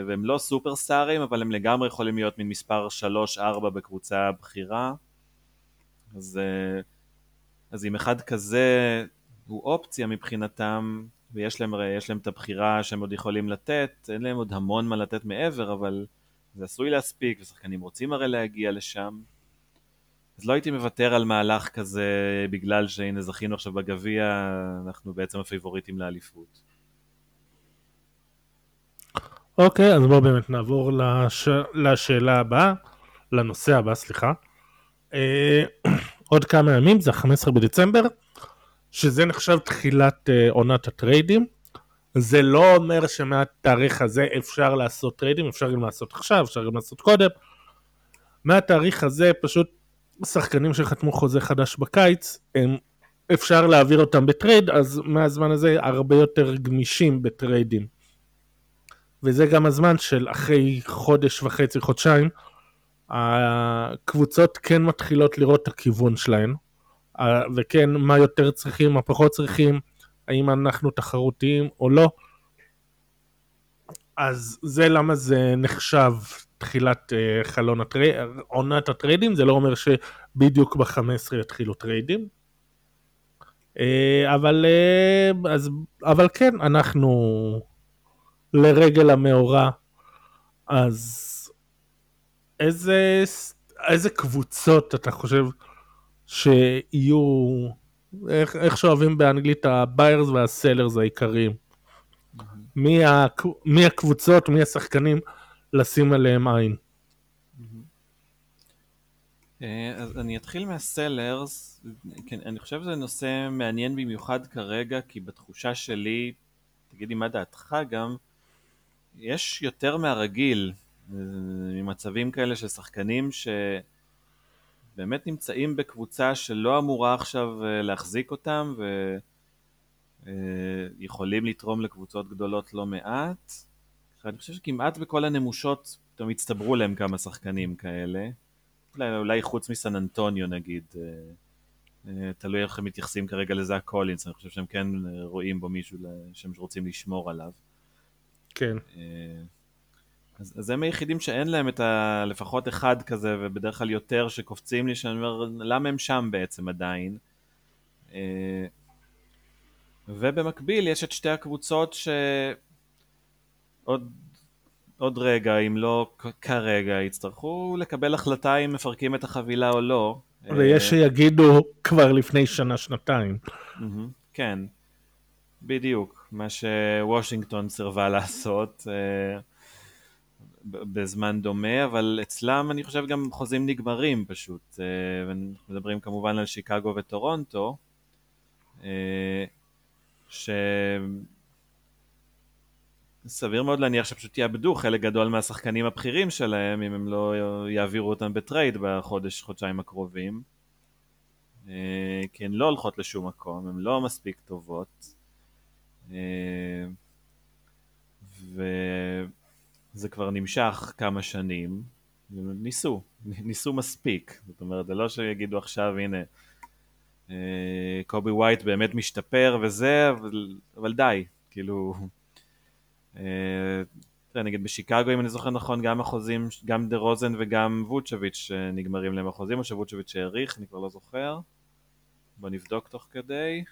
והם לא סופרסטארים אבל הם לגמרי יכולים להיות מין מספר 3-4 בקבוצה בכירה אז אז אם אחד כזה הוא אופציה מבחינתם, ויש להם, להם את הבחירה שהם עוד יכולים לתת, אין להם עוד המון מה לתת מעבר, אבל זה עשוי להספיק, ושחקנים רוצים הרי להגיע לשם. אז לא הייתי מוותר על מהלך כזה בגלל שהנה זכינו עכשיו בגביע, אנחנו בעצם הפייבוריטים לאליפות. אוקיי, אוקיי, אז בואו באמת נעבור לש... לשאלה הבאה, לנושא הבא, סליחה. אה, עוד כמה ימים, זה ה-15 בדצמבר, שזה נחשב תחילת אה, עונת הטריידים. זה לא אומר שמהתאריך הזה אפשר לעשות טריידים, אפשר גם לעשות עכשיו, אפשר גם לעשות קודם. מהתאריך הזה פשוט שחקנים שחתמו חוזה חדש בקיץ, הם, אפשר להעביר אותם בטרייד, אז מהזמן הזה הרבה יותר גמישים בטריידים. וזה גם הזמן של אחרי חודש וחצי, חודשיים, הקבוצות כן מתחילות לראות את הכיוון שלהן, וכן מה יותר צריכים, מה פחות צריכים, האם אנחנו תחרותיים או לא. אז זה למה זה נחשב תחילת uh, חלון הטרייד, עונת הטריידים, זה לא אומר שבדיוק ב-15 יתחילו טריידים. Uh, אבל, uh, אז, אבל כן, אנחנו, לרגל המאורע. אז איזה, איזה קבוצות אתה חושב שיהיו, איך, איך שאוהבים באנגלית ה buyers וה sellers העיקריים? מי, הק, מי הקבוצות, מי השחקנים לשים עליהם עין? אה, אז אני אתחיל מהסלרס, כן, אני חושב שזה נושא מעניין במיוחד כרגע, כי בתחושה שלי, תגידי מה דעתך גם, יש יותר מהרגיל ממצבים כאלה של שחקנים שבאמת נמצאים בקבוצה שלא אמורה עכשיו אה, להחזיק אותם ויכולים אה, לתרום לקבוצות גדולות לא מעט. אני חושב שכמעט בכל הנמושות פתאום הצטברו להם כמה שחקנים כאלה. אולי, אולי חוץ מסן אנטוניו נגיד. אה, תלוי איך הם מתייחסים כרגע לזאק קולינס, אני חושב שהם כן רואים בו מישהו שהם רוצים לשמור עליו. כן. אז, אז הם היחידים שאין להם את ה... לפחות אחד כזה, ובדרך כלל יותר שקופצים לי, שאני אומר, למה הם שם בעצם עדיין? אה, ובמקביל יש את שתי הקבוצות שעוד עוד רגע, אם לא כרגע, יצטרכו לקבל החלטה אם מפרקים את החבילה או לא. ויש אה, שיגידו כבר לפני שנה-שנתיים. כן, בדיוק, מה שוושינגטון סירבה לעשות. בזמן דומה, אבל אצלם אני חושב גם חוזים נגמרים פשוט. אה, מדברים כמובן על שיקגו וטורונטו, אה, שסביר מאוד להניח שפשוט יאבדו חלק גדול מהשחקנים הבכירים שלהם אם הם לא יעבירו אותם בטרייד בחודש, חודשיים הקרובים. אה, כי הן לא הולכות לשום מקום, הן לא מספיק טובות. ו... זה כבר נמשך כמה שנים, ניסו, ניסו מספיק, זאת אומרת, זה לא שיגידו עכשיו, הנה, אה, קובי ווייט באמת משתפר וזה, אבל, אבל די, כאילו, אה, נגיד בשיקגו, אם אני זוכר נכון, גם החוזים, גם דה רוזן וגם ווצ'ביץ' אה, נגמרים להם החוזים, או שווצ'ביץ' העריך, אני כבר לא זוכר. בוא נבדוק תוך כדי.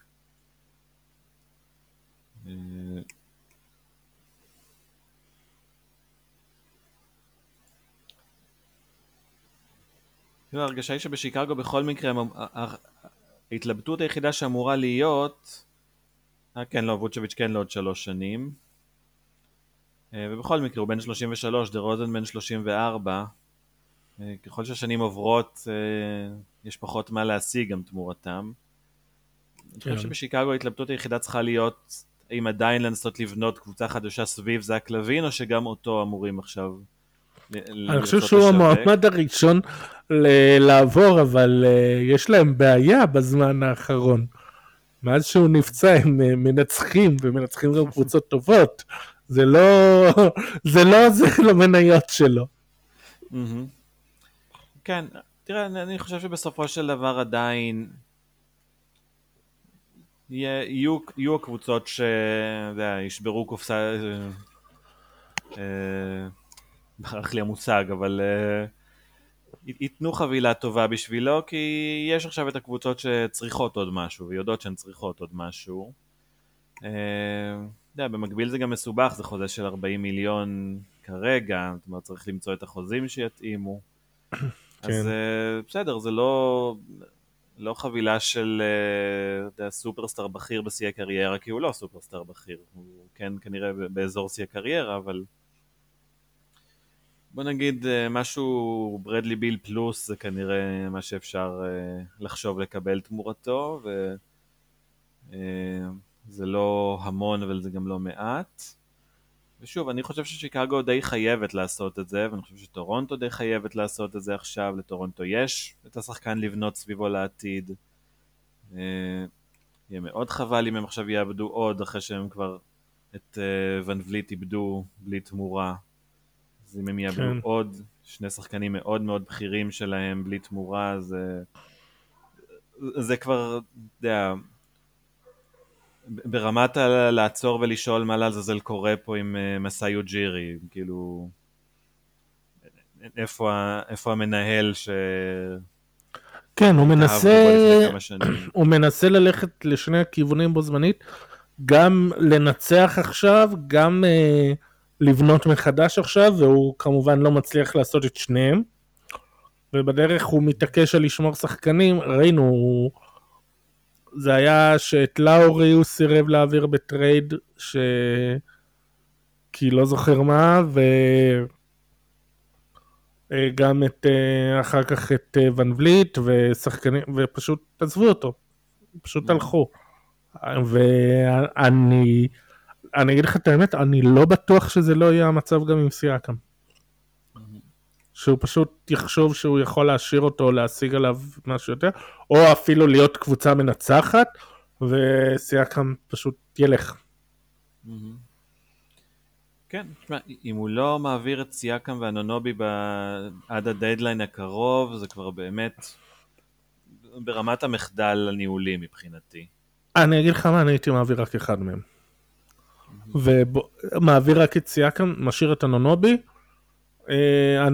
כאילו ההרגשה היא שבשיקגו בכל מקרה ההתלבטות היחידה שאמורה להיות, אה כן לא, ווצ'ביץ' כן לעוד שלוש שנים, אה, ובכל מקרה הוא בן 33, דה רוזן בן 34, אה, ככל שהשנים עוברות אה, יש פחות מה להשיג גם תמורתם. אני חושב כן. שבשיקגו ההתלבטות היחידה צריכה להיות האם עדיין לנסות לבנות קבוצה חדשה סביב זק לוין או שגם אותו אמורים עכשיו אני חושב שהוא המועמד הראשון לעבור, אבל uh, יש להם בעיה בזמן האחרון. מאז שהוא נפצע הם uh, מנצחים, ומנצחים גם קבוצות טובות. זה לא, זה לא עוזר למניות שלו. כן, תראה, אני חושב שבסופו של דבר עדיין יהיו, יהיו הקבוצות שישברו קופסה, אה, ברח לי המושג, אבל uh, ייתנו חבילה טובה בשבילו, כי יש עכשיו את הקבוצות שצריכות עוד משהו, ויודעות שהן צריכות עוד משהו. Uh, יודע, במקביל זה גם מסובך, זה חוזה של 40 מיליון כרגע, זאת אומרת צריך למצוא את החוזים שיתאימו. כן. אז uh, בסדר, זה לא, לא חבילה של uh, סופרסטאר בכיר בשיא הקריירה, כי הוא לא סופרסטאר בכיר, הוא כן כנראה באזור שיא הקריירה, אבל בוא נגיד אה, משהו ברדלי ביל פלוס זה כנראה מה שאפשר אה, לחשוב לקבל תמורתו וזה אה, לא המון אבל זה גם לא מעט. ושוב אני חושב ששיקגו די חייבת לעשות את זה ואני חושב שטורונטו די חייבת לעשות את זה עכשיו לטורונטו יש את השחקן לבנות סביבו לעתיד. יהיה מאוד חבל אם הם עכשיו יאבדו עוד אחרי שהם כבר את ון וליט איבדו בלי תמורה אז אם הם יאבדו כן. עוד שני שחקנים מאוד מאוד בכירים שלהם בלי תמורה, זה, זה כבר, אתה יודע, ברמת ה- לעצור ולשאול מה לעזאזל קורה פה עם uh, מסאיו ג'ירי, כאילו, איפה, איפה המנהל ש... כן, הוא מנסה, הוא מנסה ללכת לשני הכיוונים בו זמנית, גם לנצח עכשיו, גם uh, לבנות מחדש עכשיו, והוא כמובן לא מצליח לעשות את שניהם. ובדרך הוא מתעקש על לשמור שחקנים, ראינו, זה היה שאת לאורי הוא סירב להעביר בטרייד, ש... כי לא זוכר מה, וגם את, אה, אחר כך את אה, ון וליט, ושחקנים, ופשוט עזבו אותו, פשוט. הלכו. ואני, אני אגיד לך את האמת, אני לא בטוח שזה לא יהיה המצב גם עם סיאקם. שהוא פשוט יחשוב שהוא יכול להשאיר אותו, להשיג עליו משהו יותר, או אפילו להיות קבוצה מנצחת, וסיאקם פשוט ילך. כן, תשמע, אם הוא לא מעביר את סיאקם ואנונובי עד הדדליין הקרוב, זה כבר באמת ברמת המחדל הניהולי מבחינתי. אני אגיד לך מה, אני הייתי מעביר רק אחד מהם. ומעביר רק את סיאקם, משאיר את אנונובי, אה,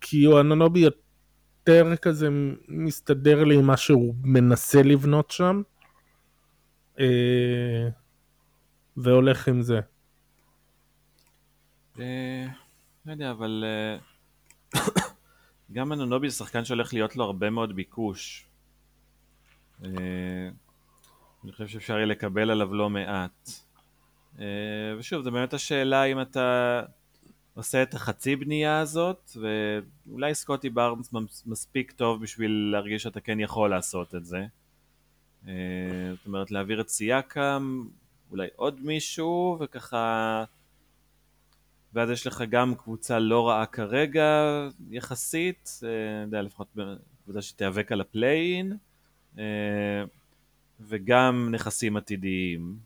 כי אנונובי יותר כזה מסתדר לי עם מה שהוא מנסה לבנות שם, אה, והולך עם זה. אה, לא יודע, אבל גם אנונובי זה שחקן שהולך להיות לו הרבה מאוד ביקוש. אני חושב שאפשר יהיה לקבל עליו לא מעט. ושוב, זו באמת השאלה אם אתה עושה את החצי בנייה הזאת, ואולי סקוטי בארנס מספיק טוב בשביל להרגיש שאתה כן יכול לעשות את זה. אה, זאת אומרת, להעביר את סיאקם, אולי עוד מישהו, וככה... ואז יש לך גם קבוצה לא רעה כרגע, יחסית, אני אה, יודע, לפחות קבוצה שתיאבק על הפליי-אין, אה, וגם נכסים עתידיים.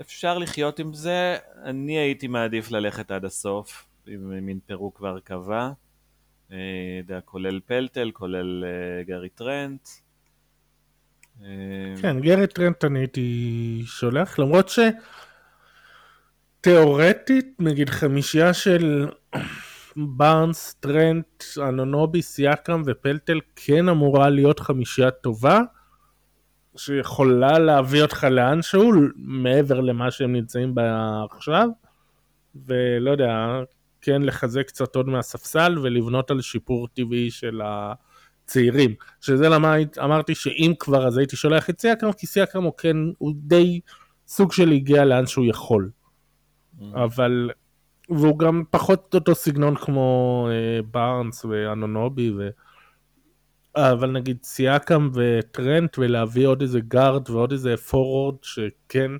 אפשר לחיות עם זה, אני הייתי מעדיף ללכת עד הסוף, עם מין פירוק והרכבה. אה, יודע, כולל פלטל, כולל אה, גארי טרנט. אה, כן, גארי טרנט אני הייתי שולח, למרות ש... תיאורטית, נגיד חמישייה של בארנס, טרנט, אנונובי, סיאקם ופלטל כן אמורה להיות חמישייה טובה. שיכולה להביא אותך לאנשהו מעבר למה שהם נמצאים בה עכשיו ולא יודע כן לחזק קצת עוד מהספסל ולבנות על שיפור טבעי של הצעירים שזה למה אמרתי שאם כבר אז הייתי שולח את סיאקם כי סיאקם הוא כן הוא די סוג של הגיע לאן שהוא יכול mm. אבל והוא גם פחות אותו סגנון כמו אה, בארנס ואנונובי ו... אבל נגיד סיאקם וטרנט ולהביא עוד איזה גארד ועוד איזה פורוורד שכן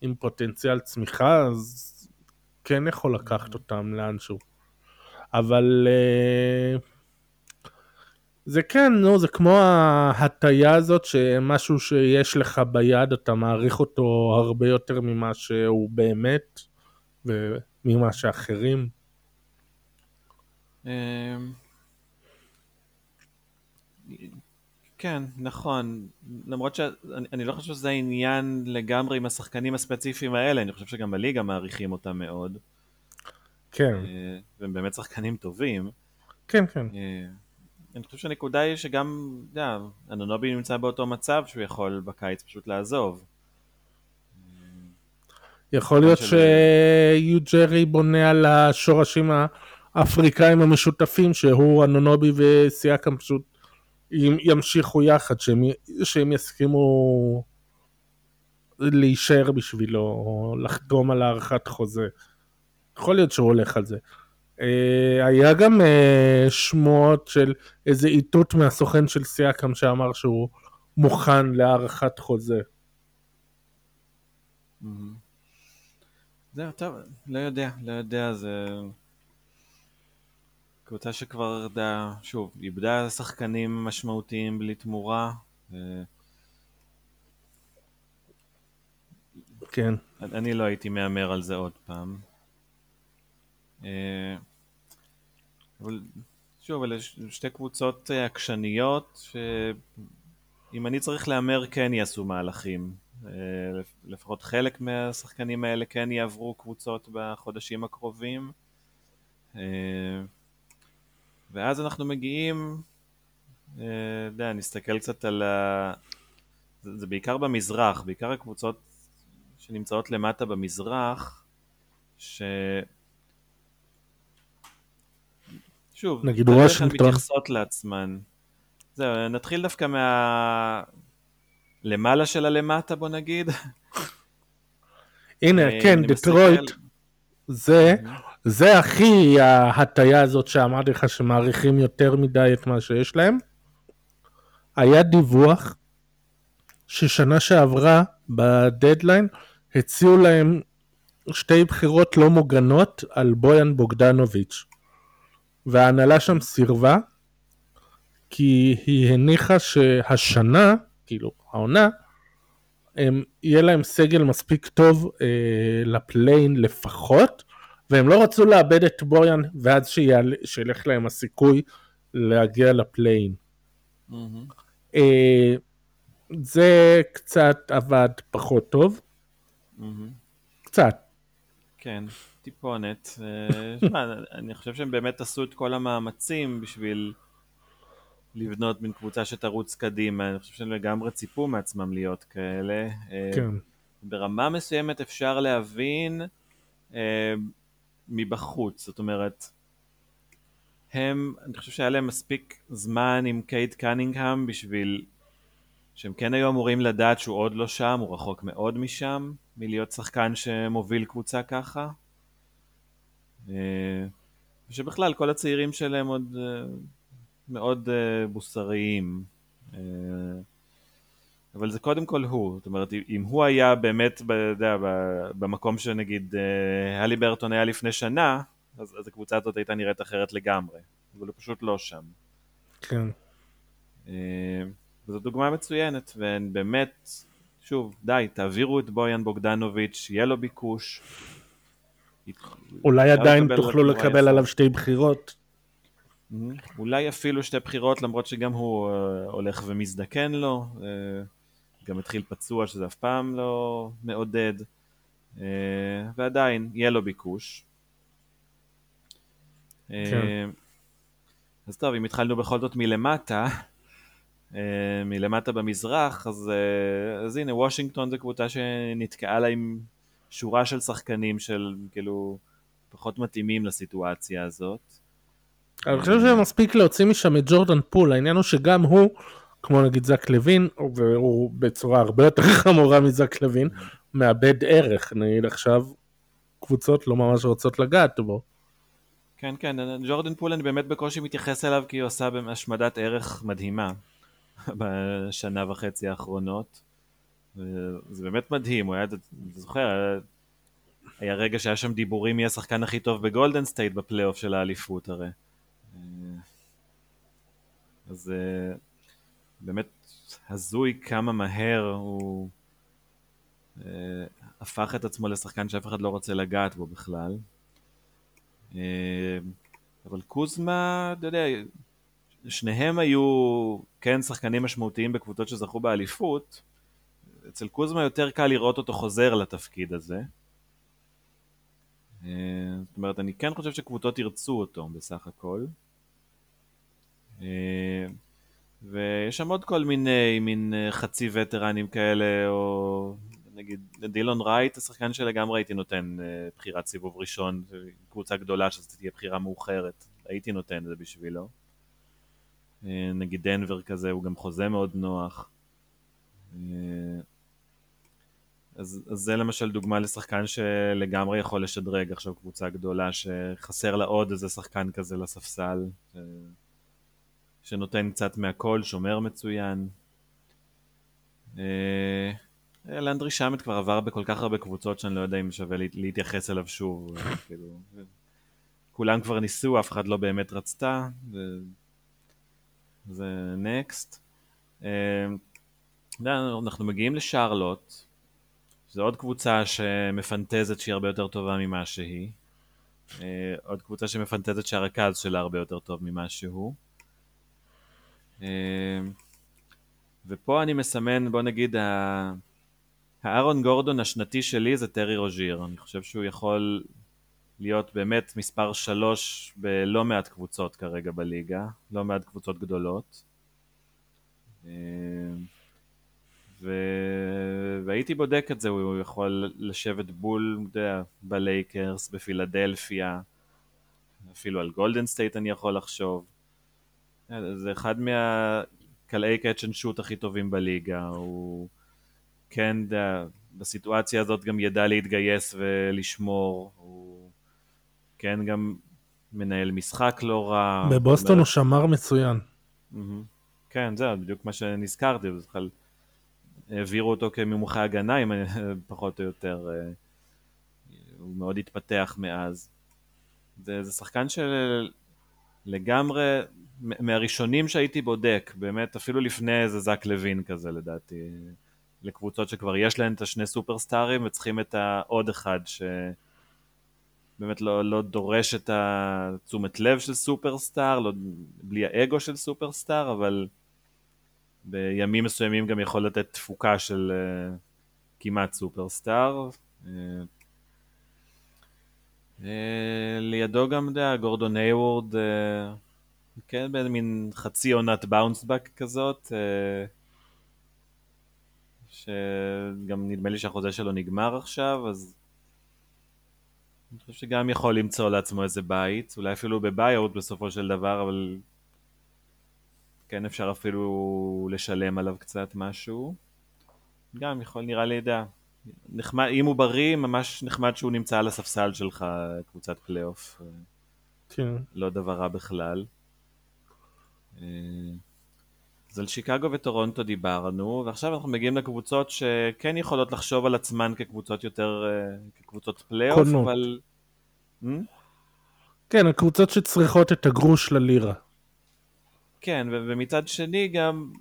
עם פוטנציאל צמיחה אז כן יכול לקחת אותם לאנשהו. אבל uh, זה כן, נו, זה כמו ההטייה הזאת שמשהו שיש לך ביד אתה מעריך אותו הרבה יותר ממה שהוא באמת וממה שאחרים. כן, נכון. למרות שאני לא חושב שזה העניין לגמרי עם השחקנים הספציפיים האלה, אני חושב שגם בליגה מעריכים אותם מאוד. כן. אה, והם באמת שחקנים טובים. כן, כן. אה, אני חושב שהנקודה היא שגם, אתה יודע, אנונובי נמצא באותו מצב שהוא יכול בקיץ פשוט לעזוב. יכול להיות שיו ג'רי בונה על השורשים האפריקאים המשותפים שהוא אנונובי וסיאקם פשוט ימשיכו יחד, שהם, שהם יסכימו להישאר בשבילו, לחתום על הארכת חוזה. יכול להיות שהוא הולך על זה. Uh, היה גם uh, שמועות של איזה איתות מהסוכן של סיאקם שאמר שהוא מוכן להארכת חוזה. זהו, טוב, לא יודע, לא יודע, זה... קבוצה שכבר, יודע, שוב, איבדה שחקנים משמעותיים בלי תמורה. כן. אני לא הייתי מהמר על זה עוד פעם. אה, אבל שוב, אלה שתי קבוצות אה, עקשניות, שאם אני צריך להמר כן יעשו מהלכים. אה, לפחות חלק מהשחקנים האלה כן יעברו קבוצות בחודשים הקרובים. ואז אנחנו מגיעים, אה, אתה יודע, נסתכל קצת על ה... זה, זה בעיקר במזרח, בעיקר הקבוצות שנמצאות למטה במזרח, ש... שוב, נגיד וושינגטון. מתייחסות לעצמן. זהו, נתחיל דווקא מה... למעלה של הלמטה בוא נגיד. הנה, אה, כן, דטרויט. זה, זה הכי ההטייה הזאת שאמרתי לך שמעריכים יותר מדי את מה שיש להם. היה דיווח ששנה שעברה בדדליין הציעו להם שתי בחירות לא מוגנות על בויאן בוגדנוביץ' וההנהלה שם סירבה כי היא הניחה שהשנה, כאילו העונה, הם, יהיה להם סגל מספיק טוב אה, לפליין לפחות והם לא רצו לאבד את בויאן ואז שילך להם הסיכוי להגיע לפליין. Mm-hmm. אה, זה קצת עבד פחות טוב. Mm-hmm. קצת. כן, טיפונת. אה, שמע, אני חושב שהם באמת עשו את כל המאמצים בשביל לבנות מין קבוצה שתרוץ קדימה. אני חושב שהם לגמרי ציפו מעצמם להיות כאלה. אה, כן. ברמה מסוימת אפשר להבין מבחוץ, זאת אומרת, הם, אני חושב שהיה להם מספיק זמן עם קייט קנינגהם בשביל שהם כן היו אמורים לדעת שהוא עוד לא שם, הוא רחוק מאוד משם, מלהיות שחקן שמוביל קבוצה ככה. אה, ושבכלל כל הצעירים שלהם עוד אה, מאוד אה, בוסריים. אבל זה קודם כל הוא, זאת אומרת אם הוא היה באמת, יודע, במקום שנגיד הלי ברטון היה לפני שנה, אז, אז הקבוצה הזאת הייתה נראית אחרת לגמרי, אבל הוא פשוט לא שם. כן. וזו דוגמה מצוינת, והן באמת, שוב, די, תעבירו את בויאן בוגדנוביץ', יהיה לו ביקוש. אולי עדיין תוכלו לקבל עליו שתי בחירות. Mm-hmm. אולי אפילו שתי בחירות, למרות שגם הוא uh, הולך ומזדקן לו, גם התחיל פצוע שזה אף פעם לא מעודד, uh, ועדיין יהיה לו ביקוש. כן. אז טוב, אם התחלנו בכל זאת מלמטה, אה, מלמטה במזרח, אז, אה, אז הנה, וושינגטון זו קבוצה שנתקעה לה עם שורה של שחקנים של כאילו פחות מתאימים לסיטואציה הזאת. אני חושב שמספיק להוציא משם את ג'ורדן פול, העניין הוא שגם הוא, כמו נגיד זק לוין, והוא בצורה הרבה יותר חמורה מזק לוין, מאבד ערך, נגיד עכשיו קבוצות לא ממש רוצות לגעת בו. כן, כן, ג'ורדן פול אני באמת בקושי מתייחס אליו כי הוא עשה השמדת ערך מדהימה. בשנה וחצי האחרונות. זה באמת מדהים, הוא היה, אתה זוכר, היה, רגע שהיה שם דיבורים מי השחקן הכי טוב בגולדן סטייט בפלייאוף של האליפות הרי. אז באמת הזוי כמה מהר הוא הפך את עצמו לשחקן שאף אחד לא רוצה לגעת בו בכלל. אבל קוזמה, אתה יודע, שניהם היו כן שחקנים משמעותיים בקבוצות שזכו באליפות, אצל קוזמה יותר קל לראות אותו חוזר לתפקיד הזה. אה, זאת אומרת, אני כן חושב שקבוצות ירצו אותו בסך הכל. אה, ויש שם עוד כל מיני מין אה, חצי וטרנים כאלה, או נגיד דילון רייט, השחקן שלגמרי הייתי נותן בחירת סיבוב ראשון, קבוצה גדולה שזו תהיה בחירה מאוחרת, הייתי נותן את זה בשבילו. אה, נגיד דנבר כזה, הוא גם חוזה מאוד נוח. אה, אז, אז זה למשל דוגמה לשחקן שלגמרי יכול לשדרג עכשיו קבוצה גדולה שחסר לה עוד איזה שחקן כזה לספסל. שנותן קצת מהכל, שומר מצוין. אה, לנדרי שמט כבר עבר בכל כך הרבה קבוצות שאני לא יודע אם שווה להתייחס אליו שוב. כאילו, כולם כבר ניסו, אף אחד לא באמת רצתה. זה נקסט. אה, אנחנו מגיעים לשרלוט, זו עוד קבוצה שמפנטזת שהיא הרבה יותר טובה ממה שהיא. אה, עוד קבוצה שמפנטזת שהרכז שלה הרבה יותר טוב ממה שהוא. אה, ופה אני מסמן, בוא נגיד, הארון גורדון השנתי שלי זה טרי רוז'יר. אני חושב שהוא יכול להיות באמת מספר שלוש בלא מעט קבוצות כרגע בליגה, לא מעט קבוצות גדולות. אה, ו... והייתי בודק את זה, הוא יכול לשבת בול, יודע, בלייקרס, בפילדלפיה, אפילו על גולדן סטייט אני יכול לחשוב. זה אחד מהקלעי catch and shoot הכי טובים בליגה, הוא כן, בסיטואציה הזאת גם ידע להתגייס ולשמור, הוא כן גם מנהל משחק לא רע. בבוסטון הוא שמר מצוין. כן, זהו, בדיוק מה שנזכרתי, בכלל העבירו אותו כמומחה הגנה, אם פחות או יותר, אה, הוא מאוד התפתח מאז. זה, זה שחקן שלגמרי, מהראשונים שהייתי בודק, באמת אפילו לפני איזה זק לוין כזה לדעתי, לקבוצות שכבר יש להן את השני סופרסטארים וצריכים את העוד אחד שבאמת לא, לא דורש את התשומת לב של סופרסטאר, לא, בלי האגו של סופרסטאר, אבל בימים מסוימים גם יכול לתת תפוקה של uh, כמעט סופרסטאר. Uh, uh, לידו גם, אתה יודע, גורדון היוורד, כן, במין חצי עונת באונסבק כזאת, uh, שגם נדמה לי שהחוזה שלו נגמר עכשיו, אז אני חושב שגם יכול למצוא לעצמו איזה בית, אולי אפילו בביי בסופו של דבר, אבל כן אפשר אפילו לשלם עליו קצת משהו. גם יכול, נראה לי, יודע, נחמד, אם הוא בריא, ממש נחמד שהוא נמצא על הספסל שלך, קבוצת פלייאוף. כן. לא דבר רע בכלל. אה, אז על שיקגו וטורונטו דיברנו, ועכשיו אנחנו מגיעים לקבוצות שכן יכולות לחשוב על עצמן כקבוצות יותר, אה, כקבוצות פלייאוף, קונות. אבל... Hmm? כן, הקבוצות שצריכות את הגרוש ללירה. כן, ומצד שני גם,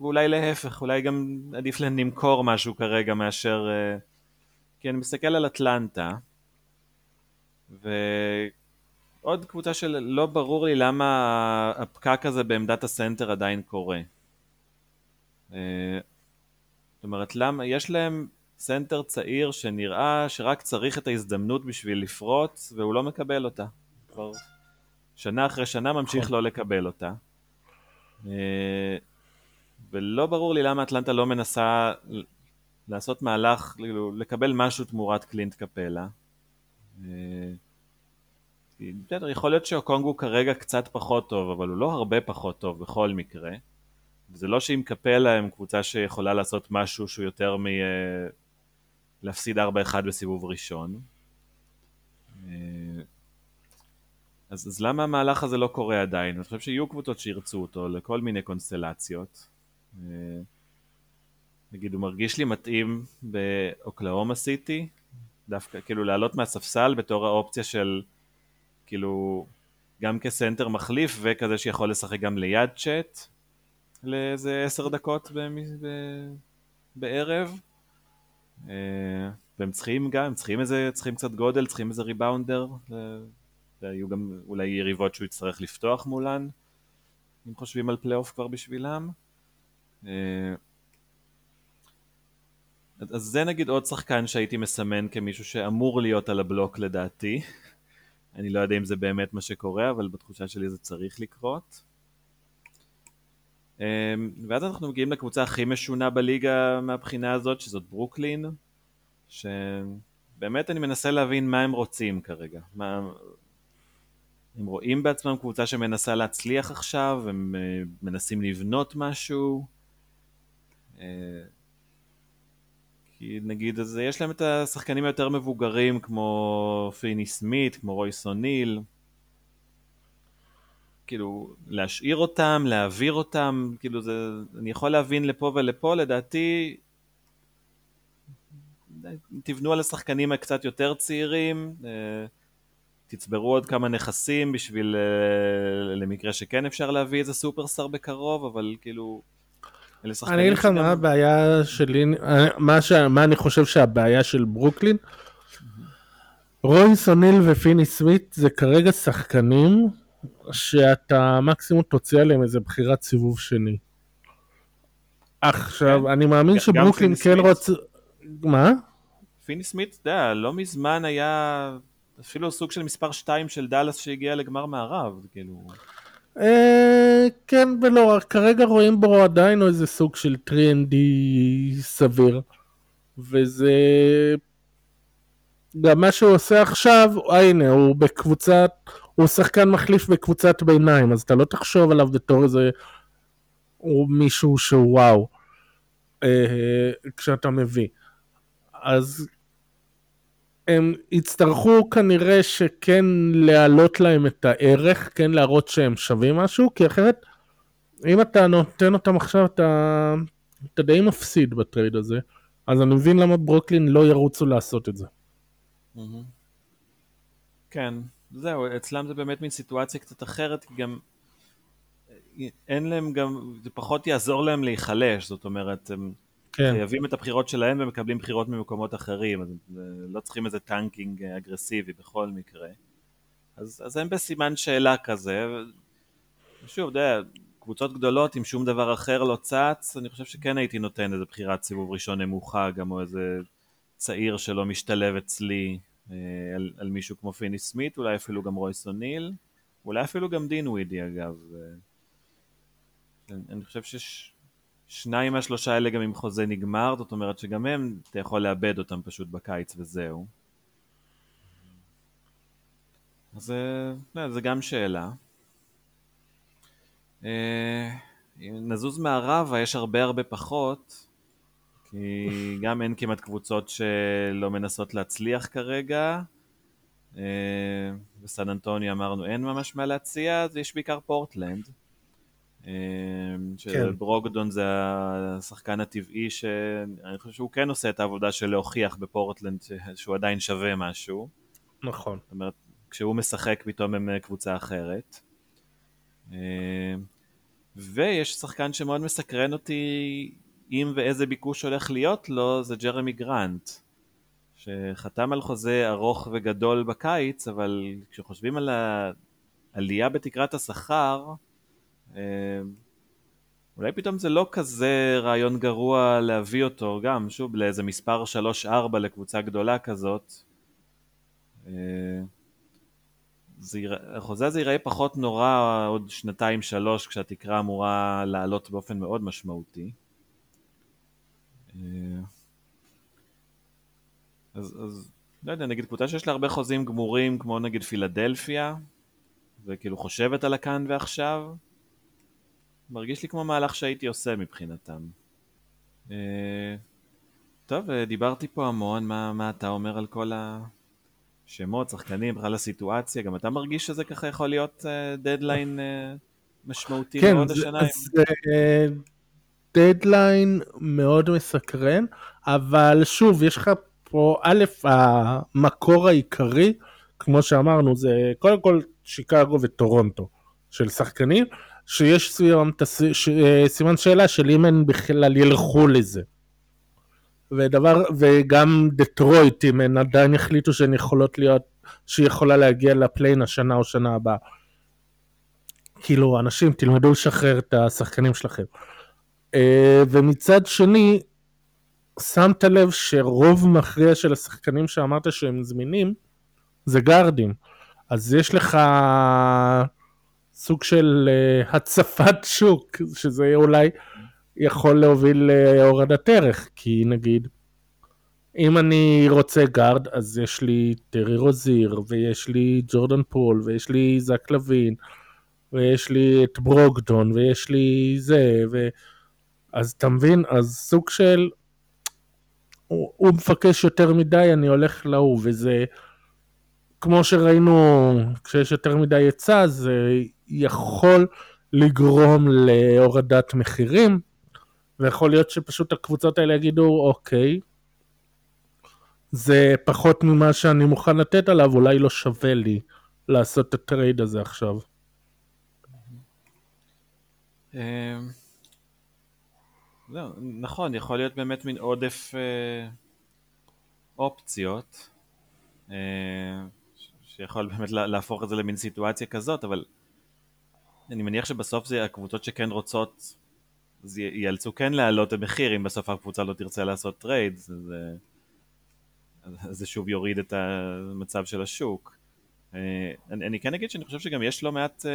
ואולי להפך, אולי גם עדיף להם למכור משהו כרגע מאשר... אה, כי אני מסתכל על אטלנטה, ועוד קבוצה של לא ברור לי למה הפקק הזה בעמדת הסנטר עדיין קורה. אה, זאת אומרת, למה, יש להם סנטר צעיר שנראה שרק צריך את ההזדמנות בשביל לפרוץ, והוא לא מקבל אותה. כבר שנה אחרי שנה ממשיך נכון. לא לקבל אותה. אה, ולא ברור לי למה אטלנטה לא מנסה לעשות מהלך, כאילו, לקבל משהו תמורת קלינט קפלה. אה, בסדר, יכול להיות שאוקונגו כרגע קצת פחות טוב, אבל הוא לא הרבה פחות טוב בכל מקרה. זה לא שאם קפלה הם קבוצה שיכולה לעשות משהו שהוא יותר מ... להפסיד 4-1 בסיבוב ראשון. אה, אז, אז למה המהלך הזה לא קורה עדיין? אני חושב שיהיו קבוצות שירצו אותו לכל מיני קונסטלציות. אה, נגיד, הוא מרגיש לי מתאים באוקלאומה סיטי, דווקא כאילו לעלות מהספסל בתור האופציה של כאילו גם כסנטר מחליף וכזה שיכול לשחק גם ליד צ'אט לאיזה עשר דקות בערב. אה, והם צריכים גם, הם צריכים איזה, צריכים קצת גודל, צריכים איזה ריבאונדר והיו גם אולי יריבות שהוא יצטרך לפתוח מולן, אם חושבים על פלייאוף כבר בשבילם. אה, אז זה נגיד עוד שחקן שהייתי מסמן כמישהו שאמור להיות על הבלוק לדעתי. אני לא יודע אם זה באמת מה שקורה, אבל בתחושה שלי זה צריך לקרות. אה, ואז אנחנו מגיעים לקבוצה הכי משונה בליגה מהבחינה הזאת, שזאת ברוקלין, שבאמת אני מנסה להבין מה הם רוצים כרגע, מה, הם רואים בעצמם קבוצה שמנסה להצליח עכשיו, הם אה, מנסים לבנות משהו. אה, כי נגיד, אז יש להם את השחקנים היותר מבוגרים כמו פיני סמית, כמו רויס אוניל. כאילו, להשאיר אותם, להעביר אותם, כאילו זה, אני יכול להבין לפה ולפה, לדעתי, תבנו על השחקנים הקצת יותר צעירים, אה, תצברו עוד כמה נכסים בשביל, uh, למקרה שכן אפשר להביא איזה סופרסטאר בקרוב, אבל כאילו... אני אגיד לך מה הבעיה שלי, מה, ש... מה אני חושב שהבעיה של ברוקלין. רויס אוניל ופיני סמית זה כרגע שחקנים שאתה מקסימום תוציא עליהם איזה בחירת סיבוב שני. עכשיו, כן. אני מאמין שברוקלין כן רוצה... מה? פיני סמית, אתה יודע, לא מזמן היה אפילו סוג של מספר 2 של דאלאס שהגיע לגמר מערב, כאילו... אה, כן ולא, כרגע רואים בו עדיין איזה סוג של 3ND סביר. וזה... גם מה שהוא עושה עכשיו, הנה, הוא בקבוצת, הוא שחקן מחליף בקבוצת ביניים, אז אתה לא תחשוב עליו בתור איזה... הוא מישהו שהוא וואו, אה, כשאתה מביא. אז הם יצטרכו כנראה שכן להעלות להם את הערך, כן להראות שהם שווים משהו, כי אחרת, אם אתה נותן אותם עכשיו, אתה, אתה די מפסיד בטרייד הזה. אז אני מבין למה ברוקלין לא ירוצו לעשות את זה. כן, זהו, אצלם זה באמת מין סיטואציה קצת אחרת, כי גם אין להם גם, זה פחות יעזור להם להיחלש, זאת אומרת, הם כן. חייבים את הבחירות שלהם ומקבלים בחירות ממקומות אחרים, אז לא צריכים איזה tanking אגרסיבי בכל מקרה. אז, אז הם בסימן שאלה כזה, ושוב, אתה יודע, קבוצות גדולות אם שום דבר אחר לא צץ, אני חושב שכן הייתי נותן איזה בחירת סיבוב ראשון נמוכה, גם או איזה צעיר שלא משתלב אצלי אה, על, על מישהו כמו פיני סמית, אולי אפילו גם רויס אוניל, אולי אפילו גם דינווידי אגב. אני, חושב ששניים מהשלושה האלה גם עם חוזה נגמר, זאת אומרת שגם הם, אתה יכול לאבד אותם פשוט בקיץ וזהו. אז אה, זה גם שאלה. אה, נזוז מערבה יש הרבה הרבה פחות, כי גם אין כמעט קבוצות שלא מנסות להצליח כרגע. אה, בסן אנטוני אמרנו אין ממש מה להציע, אז יש בעיקר פורטלנד. אה, שברוקדון כן. זה השחקן הטבעי שאני חושב שהוא כן עושה את העבודה של להוכיח בפורטלנד שהוא עדיין שווה משהו. נכון. זאת אומרת, כשהוא משחק פתאום הם קבוצה אחרת. אה, ויש שחקן שמאוד מסקרן אותי אם ואיזה ביקוש הולך להיות לו, זה ג'רמי גרנט, שחתם על חוזה ארוך וגדול בקיץ, אבל כשחושבים על העלייה בתקרת השכר, אה, אולי פתאום זה לא כזה רעיון גרוע להביא אותו גם, שוב, לאיזה מספר 3-4 לקבוצה גדולה כזאת. יירא, החוזה הזה ייראה פחות נורא עוד שנתיים שלוש כשהתקרה אמורה לעלות באופן מאוד משמעותי. אה, אז, אז לא יודע, נגיד קבוצה שיש לה הרבה חוזים גמורים כמו נגיד פילדלפיה וכאילו חושבת על הכאן ועכשיו מרגיש לי כמו מהלך שהייתי עושה מבחינתם. אה, טוב, אה, דיברתי פה המון, מה, מה אתה אומר על כל ה... שמות, שחקנים, בכלל הסיטואציה, גם אתה מרגיש שזה ככה יכול להיות deadline uh, uh, משמעותי כן, מאוד השנה? כן, זה דדליין מאוד מסקרן, אבל שוב, יש לך פה, א', המקור העיקרי, כמו שאמרנו, זה קודם כל שיקגו וטורונטו של שחקנים, שיש סביבם אה, סימן שאלה של אם הם בכלל ילכו לזה. ודבר, וגם דטרויט, אם הן עדיין החליטו שהן יכולות להיות, שהיא יכולה להגיע לפליין השנה או שנה הבאה. כאילו, אנשים, תלמדו לשחרר את השחקנים שלכם. Uh, ומצד שני, שמת לב שרוב מכריע של השחקנים שאמרת שהם זמינים, זה גארדים. אז יש לך סוג של uh, הצפת שוק, שזה אולי יכול להוביל להורדת ערך, כי נגיד, אם אני רוצה גארד, אז יש לי טרי רוזיר, ויש לי ג'ורדן פול, ויש לי זק לוין, ויש לי את ברוקדון, ויש לי זה, ו... אז אתה מבין? אז סוג של... הוא, הוא מבקש יותר מדי, אני הולך להוא, וזה... כמו שראינו, כשיש יותר מדי היצע, זה יכול לגרום להורדת מחירים. ויכול להיות שפשוט הקבוצות האלה יגידו, אוקיי, זה פחות ממה שאני מוכן לתת עליו, אולי לא שווה לי לעשות את הטרייד הזה עכשיו. אמ, נכון, יכול להיות באמת מין עודף אה, אופציות, אה, שיכול באמת להפוך את זה למין סיטואציה כזאת, אבל אני מניח שבסוף זה הקבוצות שכן רוצות אז ייאלצו כן להעלות את המחיר אם בסוף הקבוצה לא תרצה לעשות טרייד, זה, זה שוב יוריד את המצב של השוק. אה, אני, אני כן אגיד שאני חושב שגם יש לא מעט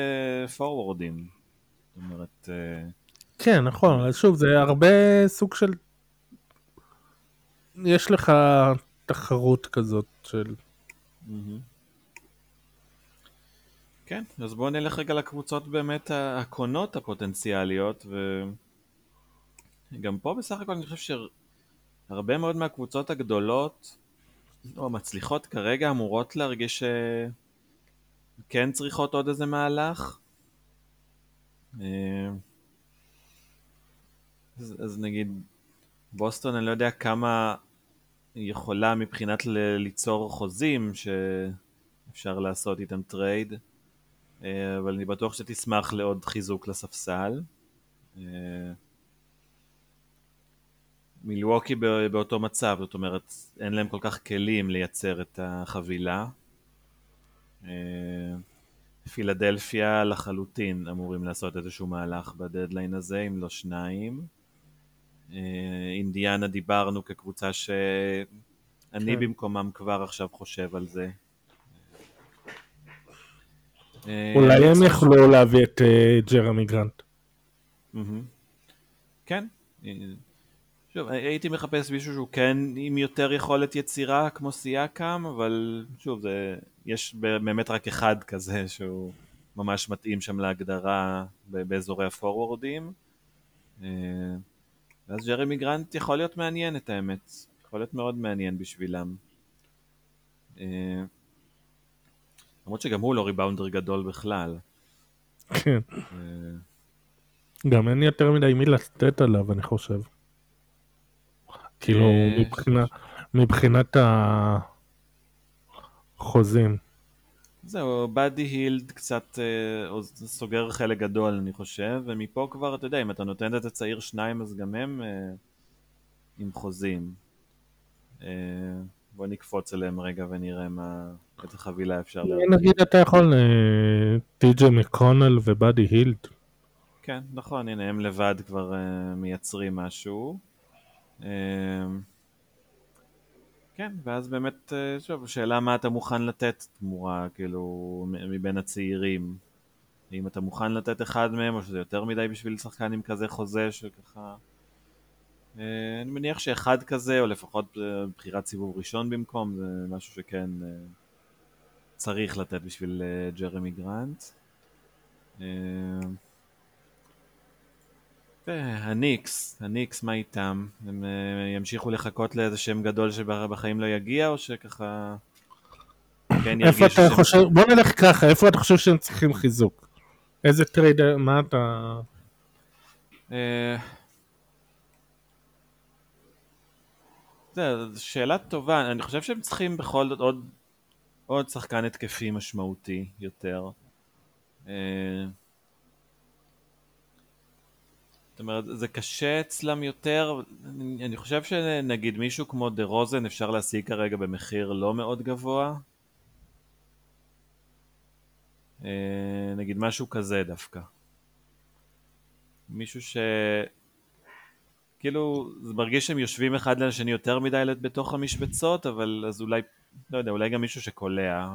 פורוורדים. Uh, זאת אומרת... Uh... כן, נכון, אז שוב, זה הרבה סוג של... יש לך תחרות כזאת של... כן, אז בואו נלך רגע לקבוצות באמת הקונות הפוטנציאליות, וגם פה בסך הכל אני חושב שהרבה מאוד מהקבוצות הגדולות או המצליחות כרגע אמורות להרגיש שכן צריכות עוד איזה מהלך. אה, אז, אז נגיד בוסטון אני לא יודע כמה יכולה מבחינת ל- ליצור חוזים שאפשר לעשות איתם טרייד, אה, אבל אני בטוח שתשמח לעוד חיזוק לספסל. אה, מילווקי באותו מצב, זאת אומרת, אין להם כל כך כלים לייצר את החבילה. אה, פילדלפיה לחלוטין אמורים לעשות איזשהו מהלך בדדליין הזה, אם לא שניים. אה, אינדיאנה דיברנו כקבוצה שאני כן. במקומם כבר עכשיו חושב על זה. אה, אולי הם יכלו להביא את אה, ג'רמי גרנט. כן. שוב, הייתי מחפש מישהו שהוא כן עם יותר יכולת יצירה כמו סייקם, אבל שוב, זה, יש באמת רק אחד כזה שהוא ממש מתאים שם להגדרה באזורי הפורוורדים. ואז ג'רמי גרנט יכול להיות מעניין את האמת, יכול להיות מאוד מעניין בשבילם. למרות שגם הוא לא ריבאונדר גדול בכלל. כן. אה, גם אין יותר מדי מי לתת עליו, אני חושב. כאילו, אה, מבחינת החוזים. זהו, באדי הילד קצת אה, סוגר חלק גדול אני חושב, ומפה כבר, אתה יודע, אם אתה נותן את הצעיר שניים אז גם הם אה, עם חוזים. אה, בוא נקפוץ אליהם רגע ונראה מה, איזה חבילה אפשר להביא. נגיד אתה יכול אה, טי.ג'י מקונל ובאדי הילד. כן, נכון, הנה הם לבד כבר אה, מייצרים משהו. אה, כן, ואז באמת, שוב, השאלה מה אתה מוכן לתת תמורה, כאילו, מבין הצעירים. אם אתה מוכן לתת אחד מהם, או שזה יותר מדי בשביל שחקן עם כזה חוזה שככה... אה, אני מניח שאחד כזה, או לפחות אה, בחירת סיבוב ראשון במקום, זה משהו שכן צריך לתת בשביל ג'רמי גרנט. הניקס, הניקס, מה איתם? הם אה, ימשיכו לחכות לאיזה שם גדול שבחיים לא יגיע, או שככה... כן איפה אתה. חושב, בוא נלך ככה, איפה אתה חושב שהם צריכים חיזוק? איזה טרייד, מה אתה... זו שאלה טובה, אני חושב שהם צריכים בכל זאת עוד, עוד שחקן התקפי משמעותי יותר. אה, זאת אומרת, זה קשה אצלם יותר, אני, אני חושב שנגיד מישהו כמו דה רוזן אפשר להשיג כרגע במחיר לא מאוד גבוה. אה, נגיד משהו כזה דווקא. מישהו ש... כאילו, זה מרגיש שהם יושבים אחד לשני יותר מדי בתוך המשבצות, אבל אז אולי, לא יודע, אולי גם מישהו שקולע,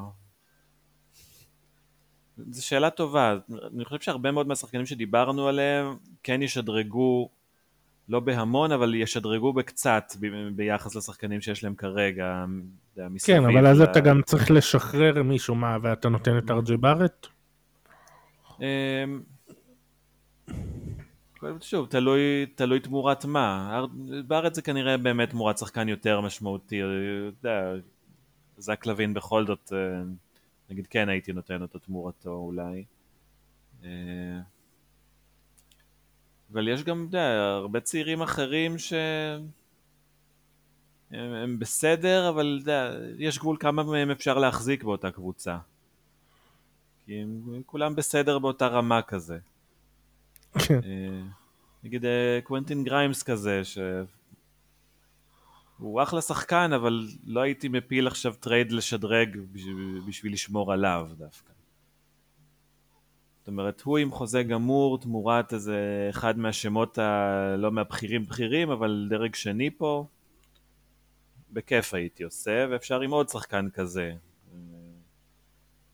זו שאלה טובה, אני חושב שהרבה מאוד מהשחקנים שדיברנו עליהם כן ישדרגו, לא בהמון, אבל ישדרגו בקצת ב- ביחס לשחקנים שיש להם כרגע. כן, אבל אז לה... אתה גם צריך לשחרר מישהו, מה, ואתה נותן את ארג'י בארט? שוב, תלוי, תלוי תמורת מה. בארץ זה כנראה באמת תמורת שחקן יותר משמעותי. אתה יודע, זק לוין בכל זאת אה, נגיד כן הייתי נותן אותו תמורתו אולי. אה, אבל יש גם, אתה הרבה צעירים אחרים שהם הם בסדר, אבל יודע, יש גבול כמה מהם אפשר להחזיק באותה קבוצה. כי הם כולם בסדר באותה רמה כזה. כן. אה, נגיד אה, קוונטין גריימס כזה, ש... הוא אחלה שחקן, אבל לא הייתי מפיל עכשיו טרייד לשדרג בשביל, לשמור עליו דווקא. זאת אומרת, הוא עם חוזה גמור תמורת איזה אחד מהשמות הלא מהבכירים בכירים, אבל דרג שני פה, בכיף הייתי עושה, ואפשר עם עוד שחקן כזה.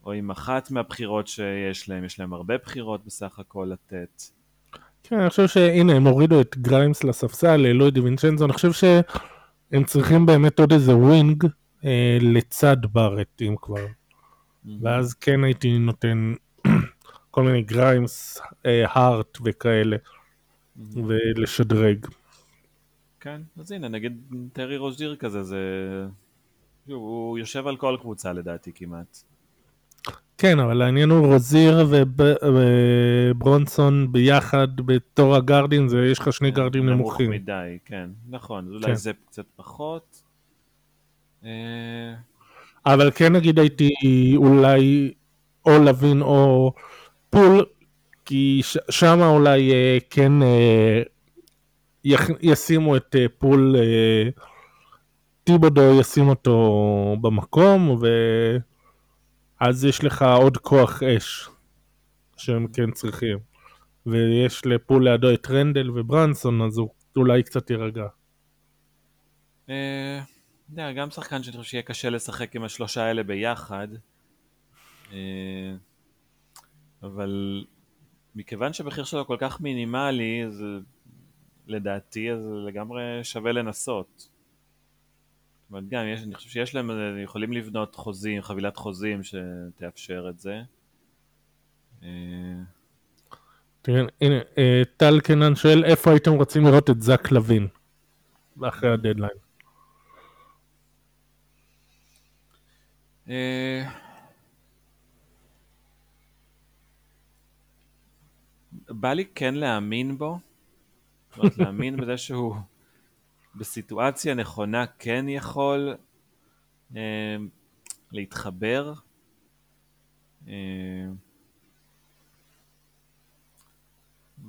או עם אחת מהבחירות שיש להם, יש להם הרבה בחירות בסך הכל לתת. כן, אני חושב שהנה, הם הורידו את גריימס לספסל, העלו את דיווינצ'נזו, אני חושב שהם צריכים באמת עוד איזה wing אה, לצד בארט, אם כבר. ואז כן הייתי נותן כל מיני גריימס, אה, הארט וכאלה. ולשדרג. כן, אז הנה, נגיד טרי רוז'יר כזה, זה... הוא יושב על כל קבוצה לדעתי כמעט. כן, אבל העניין הוא רוזיר וברונסון ביחד בתור הגארדים, זה יש לך שני כן, גארדים נמוכים. נמוך מדי, כן, נכון, אולי כן. זה קצת פחות. אה, אבל כן נגיד הייתי אולי או לוין או פול, כי שם אולי אה, כן אה, ישימו את פול, טיבודו ישים אותו במקום, ו... אז יש לך עוד כוח אש שהם כן צריכים. ויש לפול לידו את רנדל וברנסון, אז הוא אולי קצת יירגע. אה, גם שחקן שאני חושב שיהיה קשה לשחק עם השלושה האלה ביחד. אה, אבל מכיוון שהמחיר שלו כל כך מינימלי, אז לדעתי אז לגמרי שווה לנסות. אומרת, גם יש, אני חושב שיש להם, יכולים לבנות חוזים, חבילת חוזים שתאפשר את זה. אה, תראה, הנה, אה, טל קנן שואל איפה הייתם רוצים לראות את זק לוין אחרי הדדליין. אה, בא לי כן להאמין בו, זאת להאמין בזה שהוא בסיטואציה נכונה כן יכול אה, להתחבר. אה,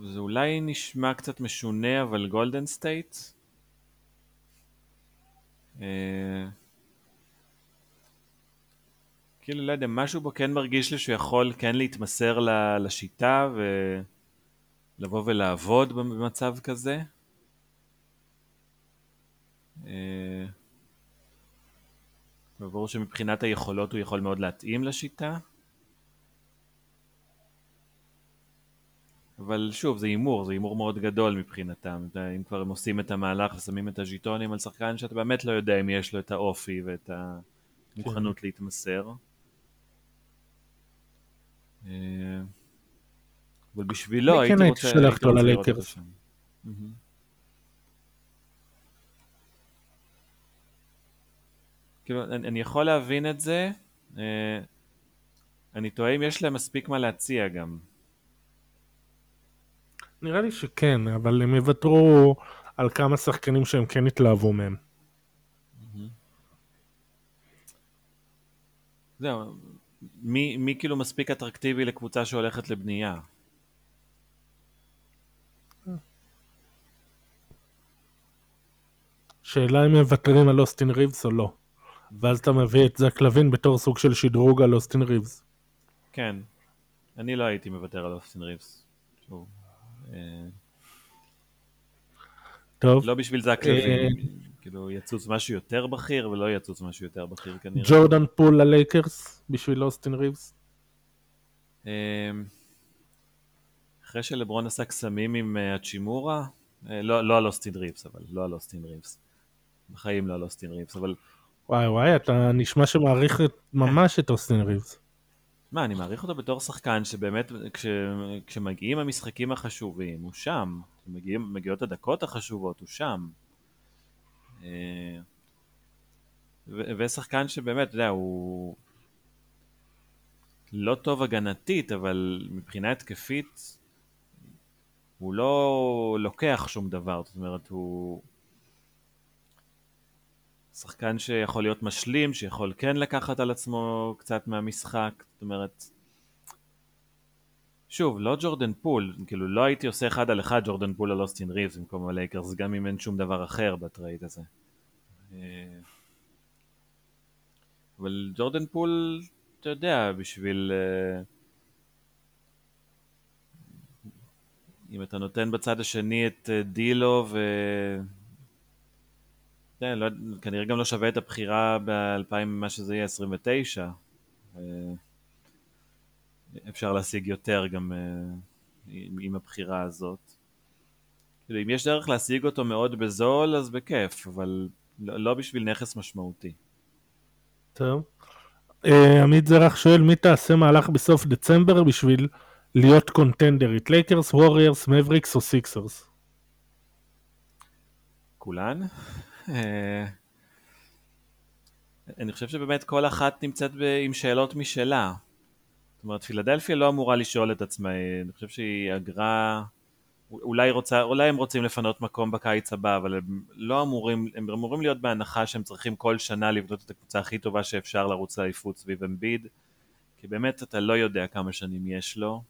זה אולי נשמע קצת משונה, אבל גולדן סטייט. אה, כאילו, לא יודע, משהו בו כן מרגיש לי שהוא יכול כן להתמסר לשיטה ולבוא ולעבוד במצב כזה. אה, ברור שמבחינת היכולות הוא יכול מאוד להתאים לשיטה. אבל שוב, זה הימור, זה הימור מאוד גדול מבחינתם. אם כבר הם עושים את המהלך ושמים את הז'יטונים על שחקן שאתה באמת לא יודע אם יש לו את האופי ואת המוכנות כן. להתמסר. אה, אבל בשבילו כן הייתי רוצה... אני כן הייתי שולח אותו ללייקרס. כאילו, אני, אני יכול להבין את זה, אה, אני תוהה אם יש להם מספיק מה להציע גם. נראה לי שכן, אבל הם יוותרו על כמה שחקנים שהם כן התלהבו מהם. זהו, מי, מי כאילו מספיק אטרקטיבי לקבוצה שהולכת לבנייה? שאלה אם מוותרים על אוסטין ריבס או לא. ואז אתה מביא את זק לוין בתור סוג של שדרוג על אוסטין ריבס. כן, אני לא הייתי מוותר על אוסטין ריבס. אה, טוב. לא בשביל זק אה, לוין, כאילו יצוץ משהו יותר בכיר ולא יצוץ משהו יותר בכיר כנראה. ג'ורדן פול ללייקרס בשביל אוסטין ריבס? אה, אחרי שלברון עשה קסמים עם האצ'ימורה, לא, לא על אוסטין ריבס, אבל לא על אוסטין ריבס. בחיים לא על אוסטין ריבס, אבל וואי וואי, אתה נשמע שמעריך ממש את אוסטין ריבס. מה, אני מעריך אותו בתור שחקן שבאמת כש, כשמגיעים המשחקים החשובים, הוא שם. כשמגיעות הדקות החשובות, הוא שם. אה, ושחקן שבאמת, אתה יודע, הוא לא טוב הגנתית, אבל מבחינה התקפית הוא לא לוקח שום דבר. זאת אומרת, הוא... שחקן שיכול להיות משלים, שיכול כן לקחת על עצמו קצת מהמשחק, זאת אומרת, שוב, לא ג'ורדן פול, כאילו לא הייתי עושה אחד על אחד ג'ורדן פול על אוסטין ריבס במקום הלייקרס, גם אם אין שום דבר אחר בטרייד הזה. אה, אבל ג'ורדן פול, אתה יודע, בשביל... אה, אם אתה נותן בצד השני את אה, דילו ו... כן, לא, כנראה גם לא שווה את הבחירה ב-2000, מה שזה יהיה, 29. אה, אפשר להשיג יותר גם עם, עם הבחירה הזאת. כאילו, אם יש דרך להשיג אותו מאוד בזול, אז בכיף, אבל לא, לא בשביל נכס משמעותי. טוב. Uh, עמית זרח שואל, מי תעשה מהלך בסוף דצמבר בשביל להיות קונטנדרית? לייקרס, ווריירס, מבריקס או סיקסרס? כולן. אה, אני חושב שבאמת כל אחת נמצאת עם שאלות משלה. זאת אומרת, פילדלפיה לא אמורה לשאול את עצמה, אני חושב שהיא אגרה... אולי, רוצה, אולי הם רוצים לפנות מקום בקיץ הבא, אבל הם לא אמורים, הם אמורים להיות בהנחה שהם צריכים כל שנה לבנות את הקבוצה הכי טובה שאפשר לרוץ לאליפות סביב אמביד, כי באמת אתה לא יודע כמה שנים יש לו.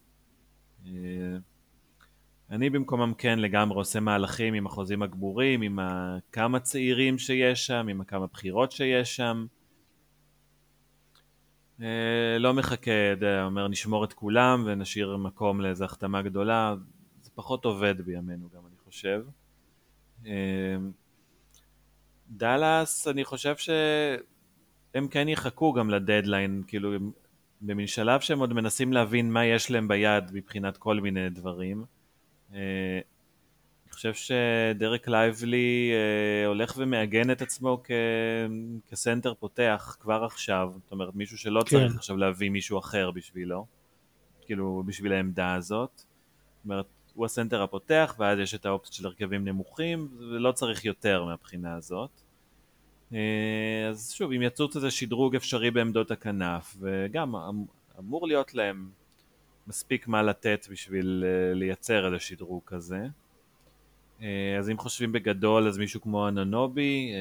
אה, אני במקומם כן לגמרי עושה מהלכים עם החוזים הגבורים, עם כמה צעירים שיש שם, עם כמה בחירות שיש שם. אה, לא מחכה, אומר נשמור את כולם ונשאיר מקום לאיזו החתמה גדולה, פחות עובד בימינו גם, אני חושב. אמ, דאלאס, אני חושב שהם כן יחכו גם לדדליין, כאילו, במין שלב שהם עוד מנסים להבין מה יש להם ביד מבחינת כל מיני דברים. אה, אני חושב שדרק לייבלי אה, הולך ומעגן את עצמו כ... כסנטר פותח כבר עכשיו, זאת אומרת מישהו שלא כן. צריך עכשיו להביא מישהו אחר בשבילו, כאילו בשביל העמדה הזאת. זאת אומרת, הוא הסנטר הפותח, ואז יש את האופציות של הרכבים נמוכים, ולא צריך יותר מהבחינה הזאת. אה, אז שוב, אם יצוץ איזה שדרוג אפשרי בעמדות הכנף, וגם אמ, אמור להיות להם מספיק מה לתת בשביל אה, לייצר איזה שדרוג כזה. אה, אז אם חושבים בגדול, אז מישהו כמו אננובי,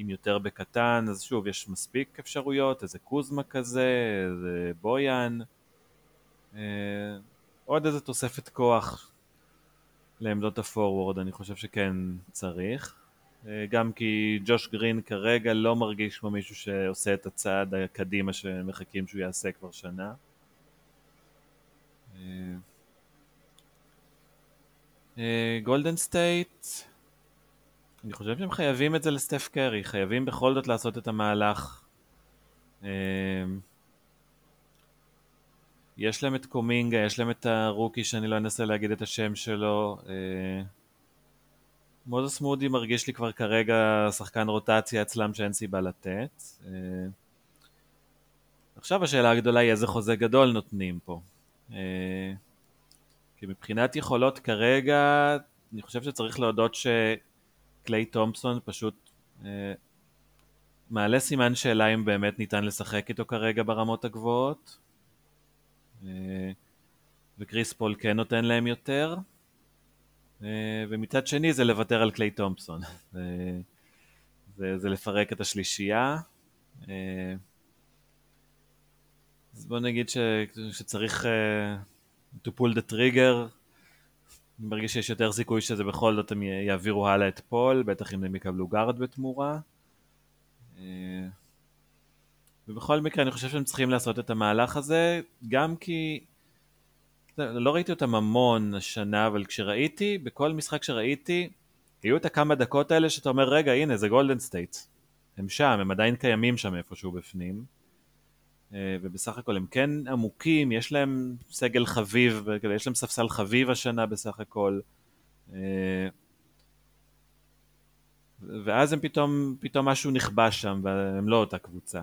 אם יותר בקטן, אז שוב, יש מספיק אפשרויות, איזה קוזמה כזה, איזה בויאן. עוד איזה תוספת כוח לעמדות הפורוורד, אני חושב שכן צריך. אה, גם כי ג'וש גרין כרגע לא מרגיש כמו מישהו שעושה את הצעד הקדימה שמחכים שהוא יעשה כבר שנה. גולדן אה, סטייט, אה, אני חושב שהם חייבים את זה לסטף קרי, חייבים בכל זאת לעשות את המהלך. יש להם את קומינגה, יש להם את הרוקי שאני לא אנסה להגיד את השם שלו. אה, מוזס מודי מרגיש לי כבר כרגע שחקן רוטציה אצלם שאין סיבה לתת. אה, עכשיו השאלה הגדולה היא איזה חוזה גדול נותנים פה. אה, כי מבחינת יכולות כרגע, אני חושב שצריך להודות שקליי תומפסון פשוט מעלה סימן שאלה אם באמת ניתן לשחק איתו כרגע ברמות הגבוהות. אה, וקריס פול כן נותן להם יותר, אה, ומצד שני זה לוותר על קליי תומפסון, זה, זה לפרק את השלישייה. אה, אז בוא נגיד ש, שצריך to pull the trigger, אני מרגיש שיש יותר סיכוי שזה בכל זאת הם יעבירו הלאה את פול, בטח אם הם יקבלו גארד בתמורה. ובכל מקרה אני חושב שהם צריכים לעשות את המהלך הזה, גם כי לא ראיתי אותם המון השנה, אבל כשראיתי, בכל משחק שראיתי, היו את הכמה דקות האלה שאתה אומר, רגע, הנה, זה גולדן סטייט. הם שם, הם עדיין קיימים שם איפשהו בפנים. אה, ובסך הכל הם כן עמוקים, יש להם סגל חביב, יש להם ספסל חביב השנה בסך הכל. אה, ואז הם פתאום, פתאום משהו נכבש שם, והם לא אותה קבוצה.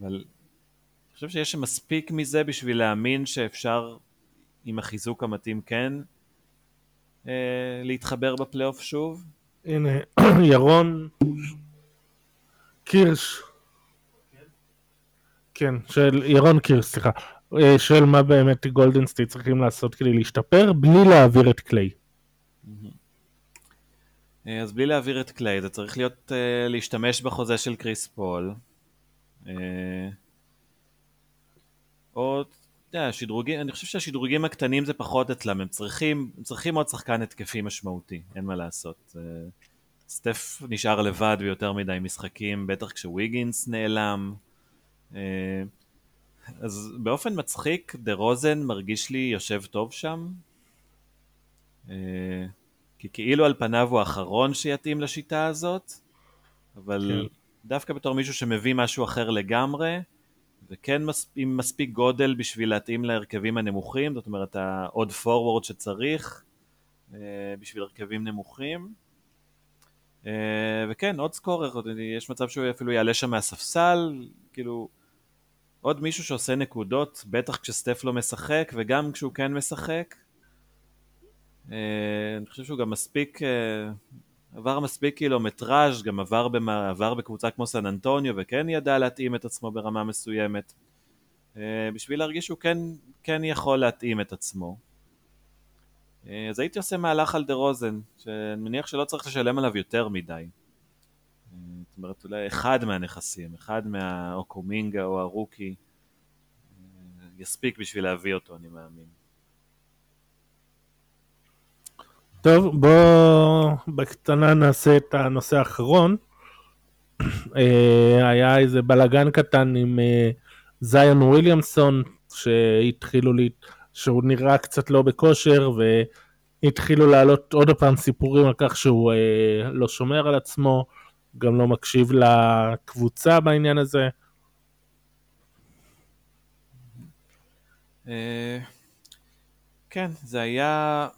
אבל אני חושב שיש מספיק מזה בשביל להאמין שאפשר עם החיזוק המתאים כן אה, להתחבר בפלייאוף שוב. הנה, ירון קירש. כן, של ירון קירש, סליחה. אה, שואל מה באמת גולדן סטייט צריכים לעשות כדי להשתפר בלי להעביר את קליי. אה, אז בלי להעביר את קליי זה צריך להיות uh, להשתמש בחוזה של קריס פול אה, או, יודע, שדרוגים, אני חושב שהשדרוגים הקטנים זה פחות אצלם, הם צריכים, הם צריכים עוד שחקן התקפי משמעותי, אין מה לעשות. אה, סטף נשאר לבד ביותר מדי משחקים, בטח כשוויגינס נעלם. אה, אז באופן מצחיק, דה רוזן מרגיש לי יושב טוב שם. כי כאילו על פניו הוא האחרון שיתאים לשיטה הזאת, אבל כן. דווקא בתור מישהו שמביא משהו אחר לגמרי, וכן מס, עם מספיק גודל בשביל להתאים להרכבים הנמוכים, זאת אומרת העוד פורוורד שצריך בשביל הרכבים נמוכים. וכן, עוד סקורר, יש מצב שהוא אפילו יעלה שם מהספסל, כאילו עוד מישהו שעושה נקודות, בטח כשסטף לא משחק וגם כשהוא כן משחק. אני חושב שהוא גם מספיק עבר מספיק קילומטראז', גם עבר, במה, עבר בקבוצה כמו סן אנטוניו וכן ידע להתאים את עצמו ברמה מסוימת. אה, בשביל להרגיש שהוא כן, כן יכול להתאים את עצמו. אה, אז הייתי עושה מהלך על דה רוזן, שאני מניח שלא צריך לשלם עליו יותר מדי. אה, זאת אומרת, אולי אחד מהנכסים, אחד מה... או הרוקי, יספיק בשביל להביא אותו, אני מאמין. טוב, בואו בקטנה נעשה את הנושא האחרון. אה, היה איזה בלאגן קטן עם אה, זיון וויליאמסון, שהתחילו לי, שהוא נראה קצת לא בכושר, והתחילו לעלות עוד פעם סיפורים על כך שהוא אה, לא שומר על עצמו, גם לא מקשיב לקבוצה בעניין הזה. כן, זה היה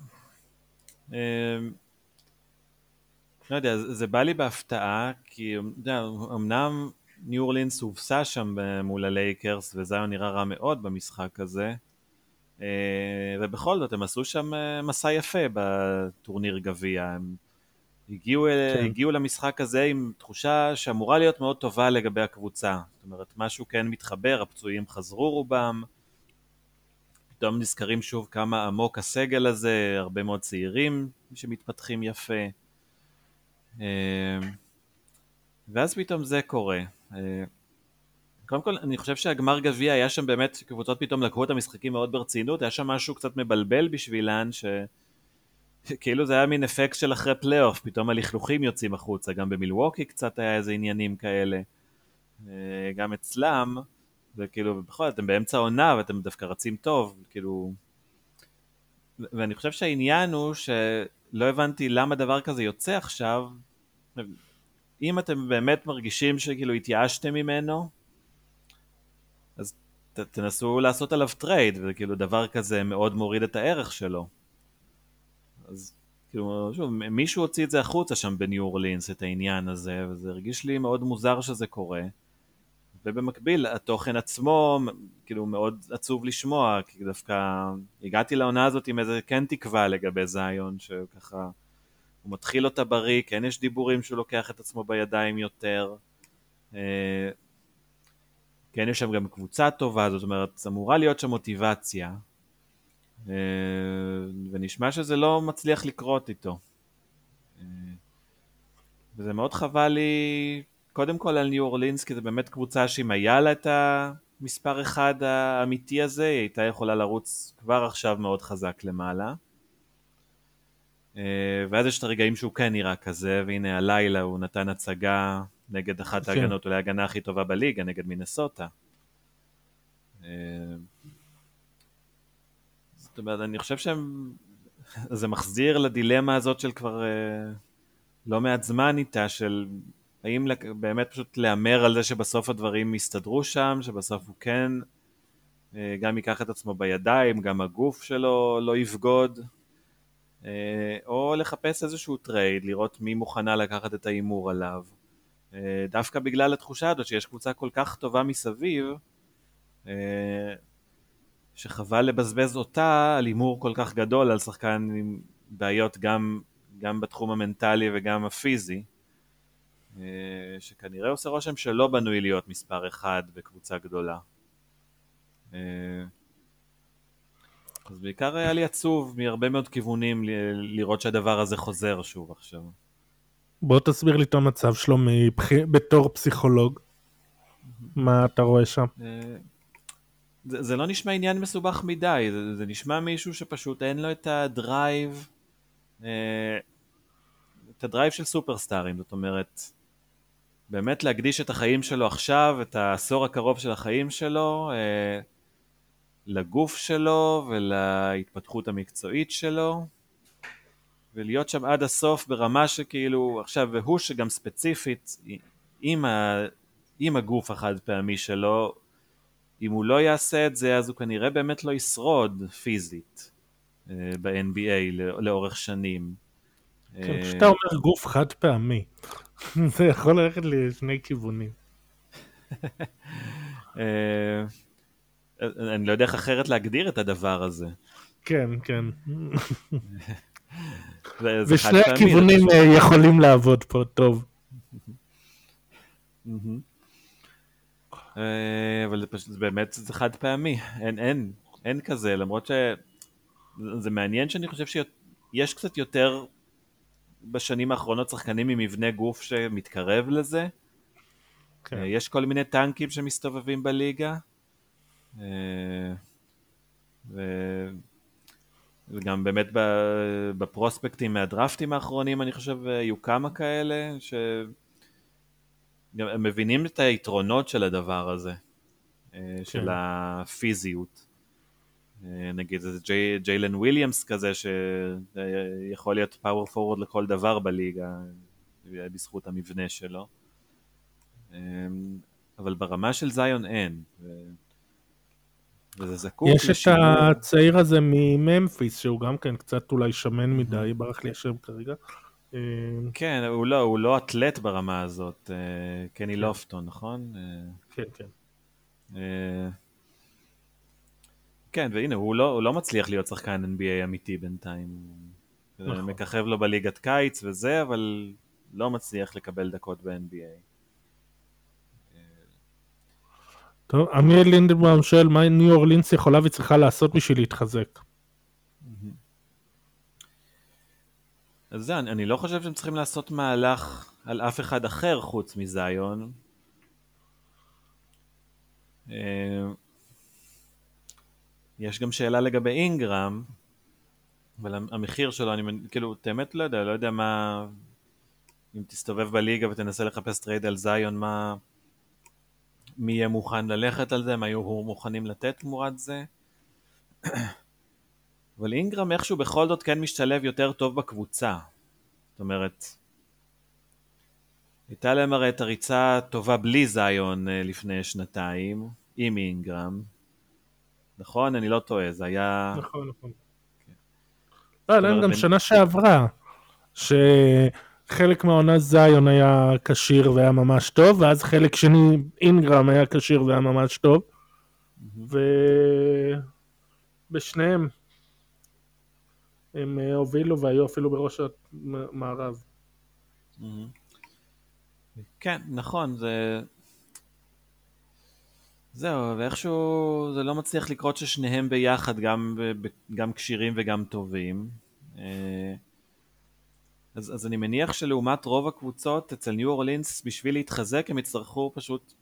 אמ, לא יודע, זה בא לי בהפתעה, כי אמנם ניו אורלינס הובסה שם מול הלייקרס, וזיון נראה רע מאוד במשחק הזה, אה, ובכל זאת הם עשו שם אה, מסע יפה בטורניר גביע. הם הגיעו, כן. הגיעו למשחק הזה עם תחושה שאמורה להיות מאוד טובה לגבי הקבוצה. זאת אומרת, משהו כן מתחבר, הפצועים חזרו רובם. פתאום נזכרים שוב כמה עמוק הסגל הזה, הרבה מאוד צעירים שמתפתחים יפה. אה, ואז פתאום זה קורה. אה, קודם כל, אני חושב שהגמר גביע היה שם באמת, קבוצות פתאום לקחו את המשחקים מאוד ברצינות, היה שם משהו קצת מבלבל בשבילן, ש... כאילו זה היה מין אפקט של אחרי פלייאוף, פתאום הלכלוכים יוצאים החוצה, גם במילווקי קצת היה איזה עניינים כאלה, אה, גם אצלם. וכאילו, בכל זאת, אתם באמצע העונה ואתם דווקא רצים טוב, כאילו... ואני חושב שהעניין הוא שלא הבנתי למה דבר כזה יוצא עכשיו. אם אתם באמת מרגישים שכאילו התייאשתם ממנו, אז ת, תנסו לעשות עליו טרייד, וכאילו דבר כזה מאוד מוריד את הערך שלו. אז כאילו, שוב, מישהו הוציא את זה החוצה שם בניו אורלינס, את העניין הזה, וזה הרגיש לי מאוד מוזר שזה קורה. ובמקביל התוכן עצמו כאילו מאוד עצוב לשמוע כי דווקא הגעתי לעונה הזאת עם איזה כן תקווה לגבי זיון שככה הוא מתחיל אותה בריא כן יש דיבורים שהוא לוקח את עצמו בידיים יותר אה, כן יש שם גם קבוצה טובה זאת אומרת אמורה להיות שם מוטיבציה ונשמע שזה לא מצליח לקרות איתו אה, וזה מאוד חבל לי קודם כל על ניו אורלינס, כי זו באמת קבוצה שאם היה לה את המספר אחד האמיתי הזה, היא הייתה יכולה לרוץ כבר עכשיו מאוד חזק למעלה. אה, ואז יש את הרגעים שהוא כן נראה כזה, והנה הלילה הוא נתן הצגה נגד אחת כן. ההגנות, אולי ההגנה הכי טובה בליגה, נגד מינסוטה. אומרת, אני חושב שזה מחזיר לדילמה הזאת של כבר אה, לא מעט זמן איתה, של האם באמת פשוט להמר על זה שבסוף הדברים יסתדרו שם, שבסוף הוא כן אה, גם ייקח את עצמו בידיים, גם הגוף שלו לא יבגוד, אה, או לחפש איזשהו טרייד, לראות מי מוכנה לקחת את ההימור עליו. דווקא בגלל התחושה הזאת שיש קבוצה כל כך טובה מסביב, שחבל לבזבז אותה על הימור כל כך גדול על שחקן עם בעיות גם, גם בתחום המנטלי וגם הפיזי. אה, שכנראה עושה רושם שלא בנוי להיות מספר אחד בקבוצה גדולה. אה, אז בעיקר היה לי עצוב מהרבה מאוד כיוונים לראות שהדבר הזה חוזר שוב עכשיו. בוא תסביר לי את המצב שלו מבח... בתור פסיכולוג. מה אתה רואה שם? אה, זה, זה לא נשמע עניין מסובך מדי, זה, זה נשמע מישהו שפשוט אין לו את הדרייב, את הדרייב של סופרסטארים, זאת אומרת, באמת להקדיש את החיים שלו עכשיו, את העשור הקרוב של החיים שלו, אה, לגוף שלו ולהתפתחות המקצועית שלו, ולהיות שם עד הסוף ברמה שכאילו, עכשיו, והוא שגם ספציפית, עם, ה, עם הגוף החד פעמי שלו, אם הוא לא יעשה את זה, אז הוא כנראה באמת לא ישרוד פיזית אה, ב-NBA לאורך שנים. כן, כשאתה אומר גוף חד פעמי, זה יכול ללכת לשני כיוונים. אני לא יודע איך אחרת להגדיר את הדבר הזה. כן, כן. ושני הכיוונים יכולים לעבוד פה טוב. אה, אבל זה פשוט, באמת זה חד פעמי, אין, אין, אין כזה, למרות שזה מעניין שאני חושב שיש קצת יותר בשנים האחרונות שחקנים עם מבנה גוף שמתקרב לזה. כן. אה, יש כל מיני טנקים שמסתובבים בליגה. אה, ו... וגם באמת בפרוספקטים מהדרפטים האחרונים אני חושב היו כמה כאלה ש... הם מבינים את היתרונות של הדבר הזה, אה, כן. של הפיזיות. אה, נגיד איזה ג'י, ג'יילן וויליאמס כזה שיכול להיות פאוור פורוורד לכל דבר בליגה בזכות המבנה שלו. אה, אבל ברמה של זיון אין. וזה זקוק יש לשימור. את הצעיר הזה מממפיס שהוא גם כן קצת אולי שמן מדי, ברח לי השם כרגע. אה, כן, הוא לא, הוא לא אתלט ברמה הזאת, אה, קני כן. לופטון, נכון? אה, כן, כן. כן, והנה, הוא לא, הוא לא מצליח להיות שחקן NBA אמיתי בינתיים. נכון. מככב לו בליגת קיץ וזה, אבל לא מצליח לקבל דקות ב-NBA. טוב, אמיר לינדנבאום שואל מה ניו אורלינס יכולה וצריכה לעשות בשביל להתחזק. אז זה, אני, אני לא חושב שהם צריכים לעשות מהלך על אף אחד אחר חוץ מזיון. אה, יש גם שאלה לגבי אינגרם, אבל המחיר שלו, אני כאילו, את האמת לא יודע, לא יודע מה... אם תסתובב בליגה ותנסה לחפש טרייד על זאיון, מה... מי יהיה מוכן ללכת על זה, מה היו מוכנים לתת תמורת זה. אבל אינגרם איכשהו בכל זאת כן משתלב יותר טוב בקבוצה. זאת אומרת, הייתה להם הרי את הריצה טובה בלי זיון אה, לפני שנתיים, עם אינגרם. נכון? אני לא טועה, זה היה... נכון, נכון. כן. לא, היה להם גם שנה שעברה, שחלק מהעונה זיון היה כשיר והיה ממש טוב, ואז חלק שני אינגרם היה כשיר והיה ממש טוב, ובשניהם הם אה, הובילו והיו אפילו בראש המערב. כן, נכון, זה... זהו, ואיכשהו זה לא מצליח לקרות ששניהם ביחד, גם, גם כשירים וגם טובים. אה, אז, אז אני מניח שלעומת רוב הקבוצות אצל ניו אורלינס, בשביל להתחזק הם יצטרכו פשוט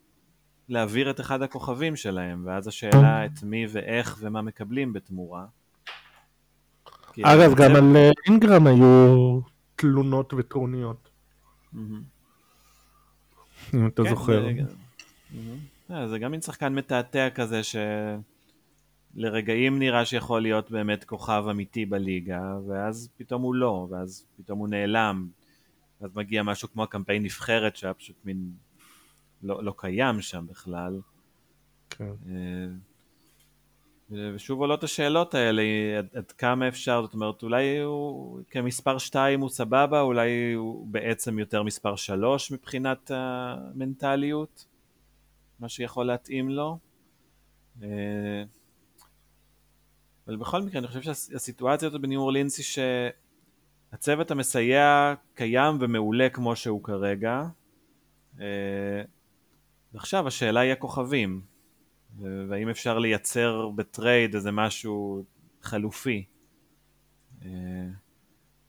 להעביר את אחד הכוכבים שלהם, ואז השאלה את מי ואיך ומה מקבלים בתמורה. אגב, גם על אה, אינגרם היו תלונות וטרוניות. אם אתה כן, זוכר. אה, זה גם מין שחקן מתעתע כזה שלרגעים נראה שיכול להיות באמת כוכב אמיתי בליגה, ואז פתאום הוא לא, ואז פתאום הוא נעלם. אז מגיע משהו כמו הקמפיין נבחרת שהיה פשוט מין לא, לא קיים שם בכלל. כן. ושוב עולות השאלות האלה, עד, עד כמה אפשר, זאת אומרת, אולי הוא כמספר 2 הוא סבבה, אולי הוא בעצם יותר מספר 3 מבחינת המנטליות, מה שיכול להתאים לו. אה, אבל בכל מקרה, אני חושב שהסיטואציה הזאת בניו אורלינס היא שהצוות המסייע קיים ומעולה כמו שהוא כרגע. אה, ועכשיו השאלה היא הכוכבים. והאם אפשר לייצר בטרייד איזה משהו חלופי. אה,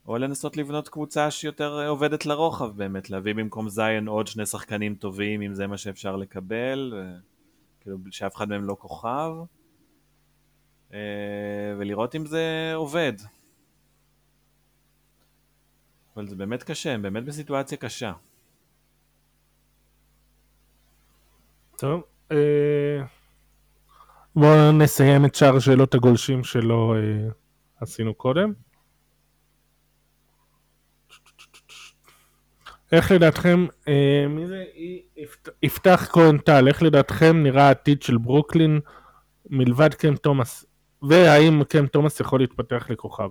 או לנסות לבנות קבוצה שיותר עובדת לרוחב באמת, להביא במקום זיין עוד שני שחקנים טובים אם זה מה שאפשר לקבל, כאילו שאף אחד מהם לא כוכב, אה, ולראות אם זה עובד. אבל זה באמת קשה, הם באמת בסיטואציה קשה. טוב, אה... בואו נסיים את שאר שאלות הגולשים שלא אה, עשינו קודם. איך לדעתכם, אה, מי זה? יפתח כהן טל, איך לדעתכם נראה העתיד של ברוקלין מלבד קם תומאס? והאם קם תומאס יכול להתפתח לכוכב?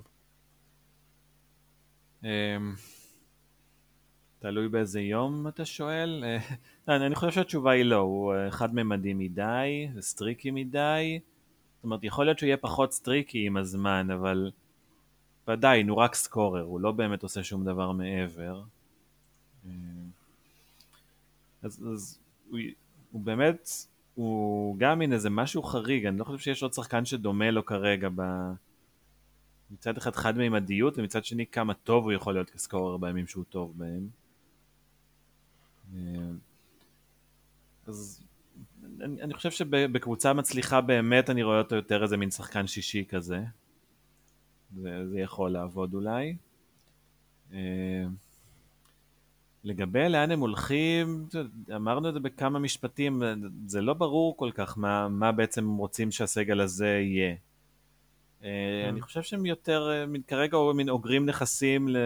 תלוי באיזה יום אתה שואל. אה, אני חושב שהתשובה היא לא, הוא אה, חד-ממדי מדי, streaky מדי. זאת אומרת, יכול להיות שהוא יהיה פחות streaky עם הזמן, אבל ועדיין, הוא רק scorer, הוא לא באמת עושה שום דבר מעבר. אה, אז, אז הוא, הוא באמת, הוא גם מין איזה משהו חריג, אני לא חושב שיש עוד שחקן שדומה לו כרגע ב... מצד אחד חד-מימדיות, ומצד שני כמה טוב הוא יכול להיות כסקורר בימים שהוא טוב בהם. אה, אז אני, אני חושב שבקבוצה מצליחה באמת אני רואה אותו יותר איזה מין שחקן שישי כזה. זה, זה יכול לעבוד אולי. אה, לגבי לאן הם הולכים, אמרנו את זה בכמה משפטים, זה לא ברור כל כך מה, מה בעצם רוצים שהסגל הזה יהיה. אה, אני חושב שהם יותר, כרגע מין אוגרים נכסים ל...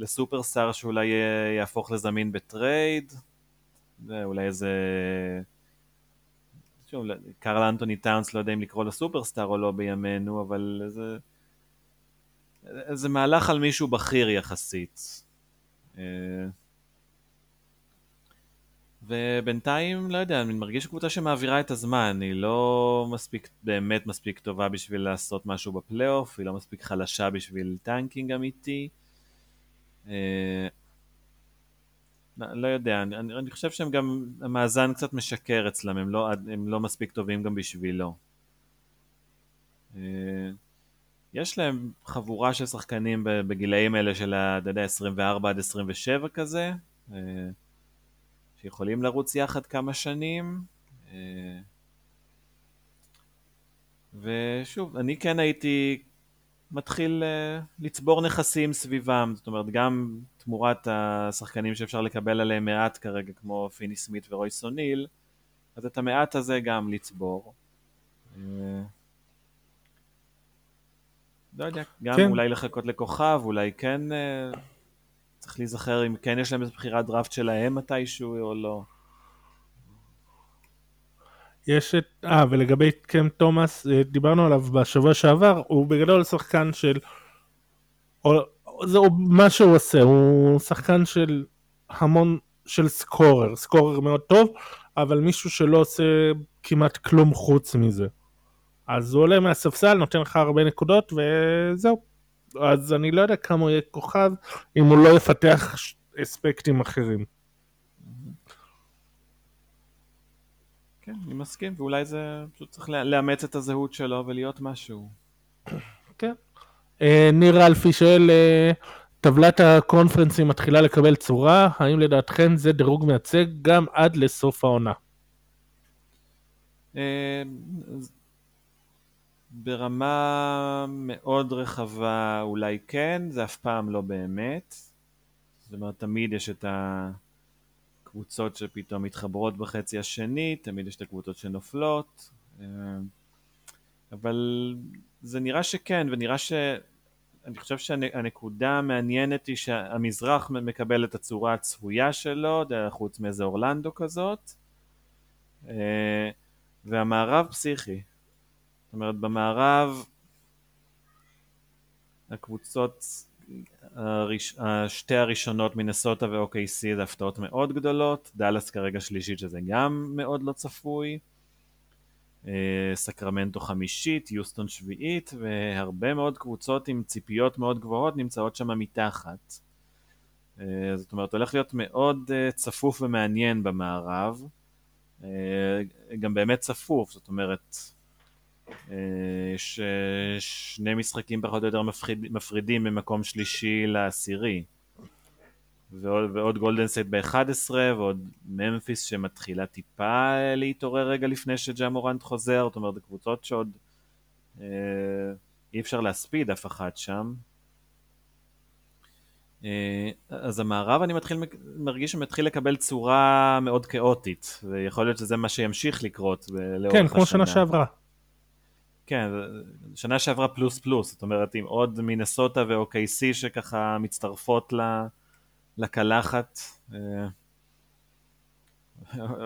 לסופרסטאר שאולי יהפוך לזמין בטרייד, אולי איזה... שוב, קרל אנטוני טאונס לא יודע אם לקרוא לו סופרסטאר או לא בימינו, אבל איזה... איזה מהלך על מישהו בכיר יחסית. אה, ובינתיים, לא יודע, אני מרגיש קבוצה שמעבירה את הזמן, היא לא מספיק, באמת מספיק טובה בשביל לעשות משהו בפלייאוף, היא לא מספיק חלשה בשביל tanking אמיתי. אה, לא יודע, אני, אני חושב שהם גם, המאזן קצת משקר אצלם, הם לא, הם לא מספיק טובים גם בשבילו. אה, יש להם חבורה של שחקנים בגילאים האלה של, אתה יודע, 24 עד 27 כזה, אה, שיכולים לרוץ יחד כמה שנים. ושוב, אני כן הייתי מתחיל uh, לצבור נכסים סביבם, זאת אומרת גם תמורת השחקנים שאפשר לקבל עליהם מעט כרגע כמו פיני סמית ורויס אוניל, אז את המעט הזה גם לצבור. Uh, לא יודע, גם כן. אולי לחכות לכוכב, אולי כן uh, צריך להיזכר אם כן יש להם איזו בחירת דראפט שלהם מתישהו או לא. יש את, אה, ולגבי קם תומאס, אה, דיברנו עליו בשבוע שעבר, הוא בגדול שחקן של, או, זה מה שהוא עושה, הוא שחקן של המון, של סקורר, סקורר מאוד טוב, אבל מישהו שלא עושה כמעט כלום חוץ מזה. אז הוא עולה מהספסל, נותן לך הרבה נקודות, וזהו. אז אני לא יודע כמה הוא יהיה כוכב, אם הוא לא יפתח אספקטים אחרים. כן, אני מסכים, ואולי זה פשוט צריך לאמץ את הזהות שלו ולהיות משהו. כן. אה, ניר אלפי שואל, אה, טבלת הקונפרנסים מתחילה לקבל צורה, האם לדעתכם זה דירוג מייצג גם עד לסוף העונה? אה, ברמה מאוד רחבה אולי כן, זה אף פעם לא באמת. זאת אומרת, תמיד יש את ה... קבוצות שפתאום מתחברות בחצי השני, תמיד יש את הקבוצות שנופלות, אה, אבל זה נראה שכן, ונראה ש... אני חושב שהנקודה המעניינת היא שהמזרח מקבל את הצורה הצפויה שלו, חוץ מאיזה אורלנדו כזאת, אה, והמערב פסיכי. זאת אומרת, במערב הקבוצות הראש... שתי הראשונות מנסוטה ו-OKC זה הפתעות מאוד גדולות, דאלאס כרגע שלישית שזה גם מאוד לא צפוי, אה, סקרמנטו חמישית, יוסטון שביעית, והרבה מאוד קבוצות עם ציפיות מאוד גבוהות נמצאות שם מתחת. אה, זאת אומרת, הולך להיות מאוד אה, צפוף ומעניין במערב, גם באמת צפוף, זאת אומרת, יש אה, שני משחקים פחות או יותר מפחיד, מפרידים ממקום שלישי לעשירי. ועוד, ועוד גולדנסט ב-11 ועוד ממפיס שמתחילה טיפה להתעורר רגע לפני שג'אמורנט חוזר, זאת אומרת, קבוצות שעוד אה, אי אפשר להספיד אף אחת שם. אה, אז המערב אני מתחיל, מרגיש שמתחיל לקבל צורה מאוד כאוטית, ויכול להיות שזה מה שימשיך לקרות לאורך כן, השנה. כן, כמו שנה שעברה. כן, שנה שעברה פלוס פלוס, זאת אומרת עם עוד מינסוטה ו-OKC שככה מצטרפות ל, לקלחת. אה,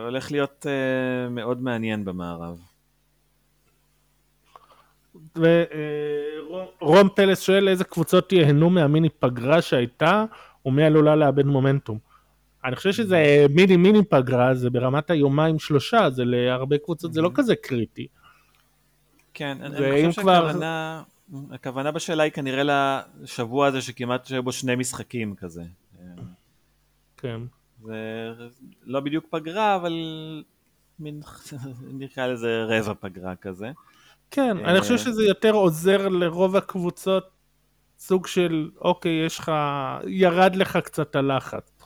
הולך להיות uh, מאוד מעניין במערב. ורום פלס שואל איזה קבוצות ייהנו מהמיני פגרה שהייתה ומי עלולה לאבד מומנטום. אני חושב שזה מיני מיני פגרה, זה ברמת היומיים שלושה, זה להרבה קבוצות זה לא כזה קריטי. כן, אני חושב כבר... שהכוונה, הכוונה בשאלה היא כנראה לשבוע הזה שכמעט שהיו בו שני משחקים כזה. כן. זה לא בדיוק פגרה, אבל מין, נקרא לזה רבע פגרה כזה. כן, אני חושב שזה יותר עוזר לרוב הקבוצות, סוג של, אוקיי, יש לך, ירד לך קצת הלחץ.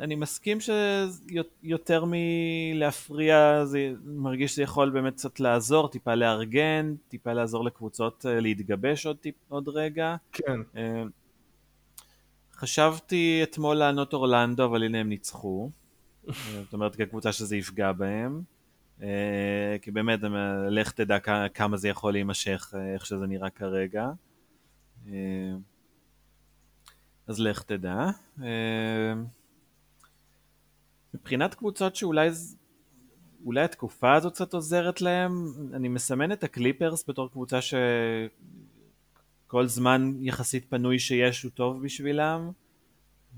אני מסכים שיותר מלהפריע, זה מרגיש שזה יכול באמת קצת לעזור, טיפה לארגן, טיפה לעזור לקבוצות אה, להתגבש עוד, טיפ, עוד רגע. כן. חשבתי אתמול לענות אורלנדו, אבל הנה הם ניצחו. זאת אומרת, כקבוצה שזה יפגע בהם. אה, כי באמת, לך תדע כמה זה יכול להימשך, אה, איך שזה נראה כרגע. אה, אז לך תדע. מבחינת קבוצות שאולי אולי התקופה הזאת קצת עוזרת להם, אני מסמן את הקליפרס בתור קבוצה ש... כל זמן יחסית פנוי שיש הוא טוב בשבילם.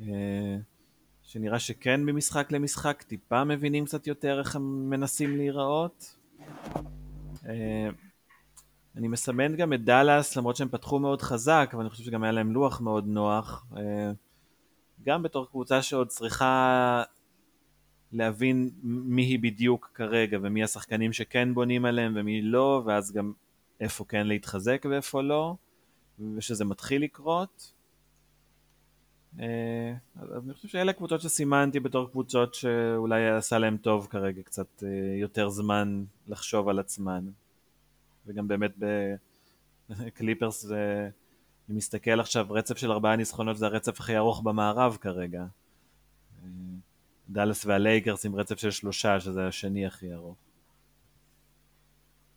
אה, שנראה שכן ממשחק למשחק טיפה מבינים קצת יותר איך הם מנסים להיראות. אה, אני מסמן גם את דאלאס למרות שהם פתחו מאוד חזק אבל אני חושב שגם היה להם לוח מאוד נוח. אה, גם בתור קבוצה שעוד צריכה להבין מי היא בדיוק כרגע ומי השחקנים שכן בונים עליהם ומי לא ואז גם איפה כן להתחזק ואיפה לא. ושזה מתחיל לקרות. אה, אז אני חושב שאלה קבוצות שסימנתי בתור קבוצות שאולי עשה להם טוב כרגע קצת אה, יותר זמן לחשוב על עצמן. וגם באמת בקליפרס זה... אני מסתכל עכשיו, רצף של ארבעה ניסחונות זה הרצף הכי ארוך במערב כרגע. אה, דאלאס והלייקרס עם רצף של שלושה, שזה השני הכי ארוך.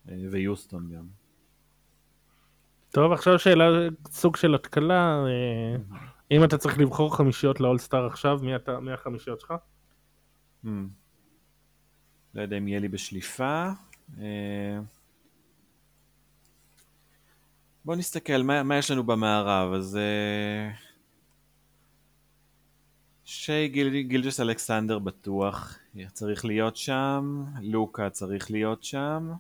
ויוסטון גם. טוב, עכשיו שאלה, סוג של התקלה, אה, אם אתה צריך לבחור חמישיות לאולסטאר עכשיו, מי, אתה, מי החמישיות שלך? Hmm. לא יודע אם יהיה לי בשליפה. אה, בוא נסתכל, מה, מה יש לנו במערב? אז אה, שי גיל, גילג'ס אלכסנדר בטוח צריך להיות שם, לוקה צריך להיות שם.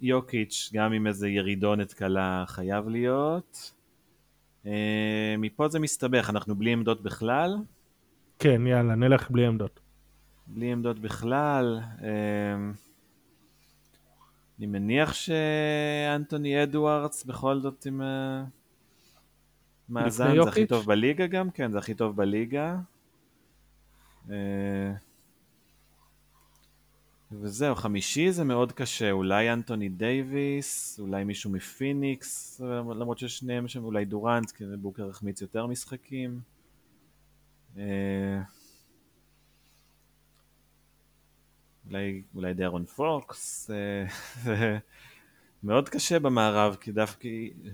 יוקיץ', גם עם איזה ירידונת קלה חייב להיות. אה, מפה זה מסתבך, אנחנו בלי עמדות בכלל? כן, יאללה, נלך בלי עמדות. בלי עמדות בכלל. אה, אני מניח שאנטוני אדוארדס בכל זאת עם אה, מאזן, זה הכי טוב בליגה גם, כן, זה הכי טוב בליגה. וזהו, חמישי זה מאוד קשה, אולי אנטוני דייוויס, אולי מישהו מפיניקס, למרות ששניהם שם, אולי דורנט, כי בוקר החמיץ יותר משחקים. אה, אולי, אולי דארון פוקס, אה, מאוד קשה במערב, כי דווקא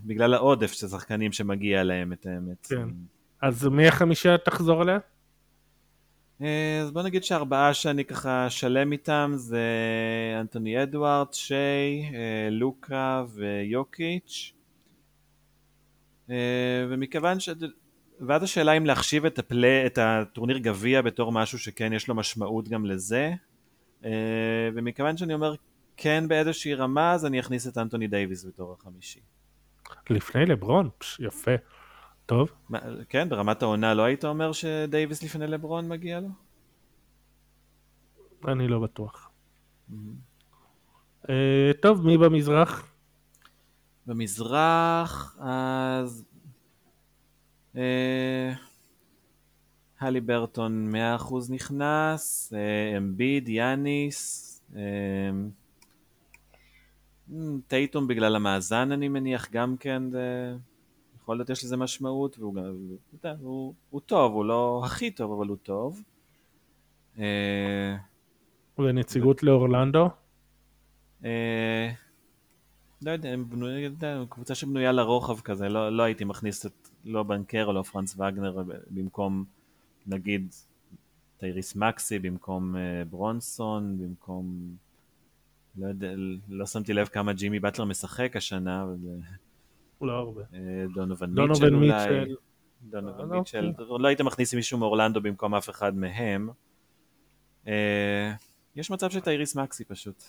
בגלל העודף של שחקנים שמגיע להם את האמת. כן. אז מי החמישה תחזור עליה? אה, אז בוא נגיד שארבעה שאני ככה שלם איתם זה אנטוני אדוארד, שיי, אה, לוקה ויוקיץ'. אה, ומכיוון ש... ואז השאלה אם להחשיב את, הפלי, את הטורניר גביע בתור משהו שכן יש לו משמעות גם לזה. ומכיוון שאני אומר כן באיזושהי רמה, אז אני אכניס את אנטוני דייוויס בתור החמישי. לפני לברון? פש, יפה. טוב. מה, כן, ברמת העונה לא היית אומר שדייוויס לפני לברון מגיע לו? אני לא בטוח. Mm-hmm. Uh, טוב, מי במזרח? במזרח, אז... Uh, הלי ברטון 100% נכנס, uh, אמביד, יאניס, uh, טייטום בגלל המאזן אני מניח גם כן, זה... יכול להיות יש לזה משמעות, והוא גם, הוא, הוא, הוא טוב, הוא לא הכי טוב, אבל הוא טוב. ונציגות לאורלנדו? אה, לא יודע, הם בנויים, קבוצה שבנויה לרוחב כזה, לא, לא הייתי מכניס את לא בנקר או לא פרנס וגנר במקום, נגיד, טייריס מקסי, במקום ברונסון, במקום... לא יודע, לא שמתי לב כמה ג'ימי באטלר משחק השנה, אבל... לא הרבה. דונובין מיטשל אולי. דונובין מיטשל. לא היית מכניס מישהו מאורלנדו במקום אף אחד מהם. יש מצב של טייריס מקסי פשוט.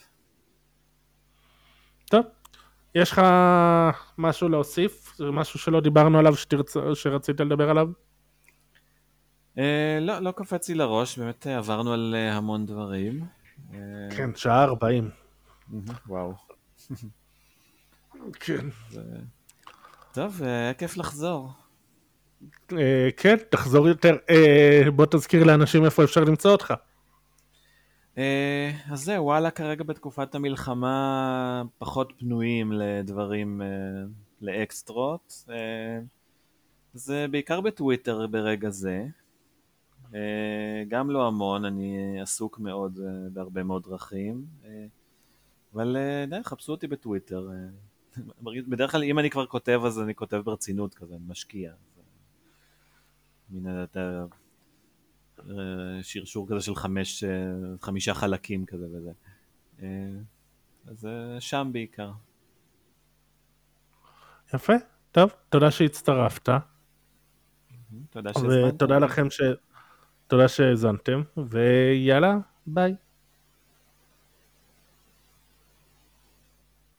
טוב, יש לך משהו להוסיף? משהו שלא דיברנו עליו שתרצ... שרצית לדבר עליו? Uh, לא, לא קפץ לי לראש, באמת עברנו על uh, המון דברים. כן, שעה ארבעים. וואו. כן. זה... טוב, היה כיף לחזור. Uh, כן, תחזור יותר. Uh, בוא תזכיר לאנשים איפה אפשר למצוא אותך. אה, אז זהו, וואלה כרגע בתקופת המלחמה פחות פנויים לדברים, אה, לאקסטרות. אה, זה בעיקר בטוויטר ברגע זה. גם לא המון, אני עסוק מאוד בהרבה מאוד דרכים. אבל די, חפשו אותי בטוויטר. בדרך כלל אם אני כבר כותב אז אני כותב ברצינות כזה, אני משקיע. אה, שרשור כזה של חמש, אה, חמישה חלקים כזה וזה. אה, אז שם בעיקר. יפה, טוב, תודה שהצטרפת. תודה שהזמנת. ותודה לכם ש... תודה שהאזנתם, ויאללה, ביי.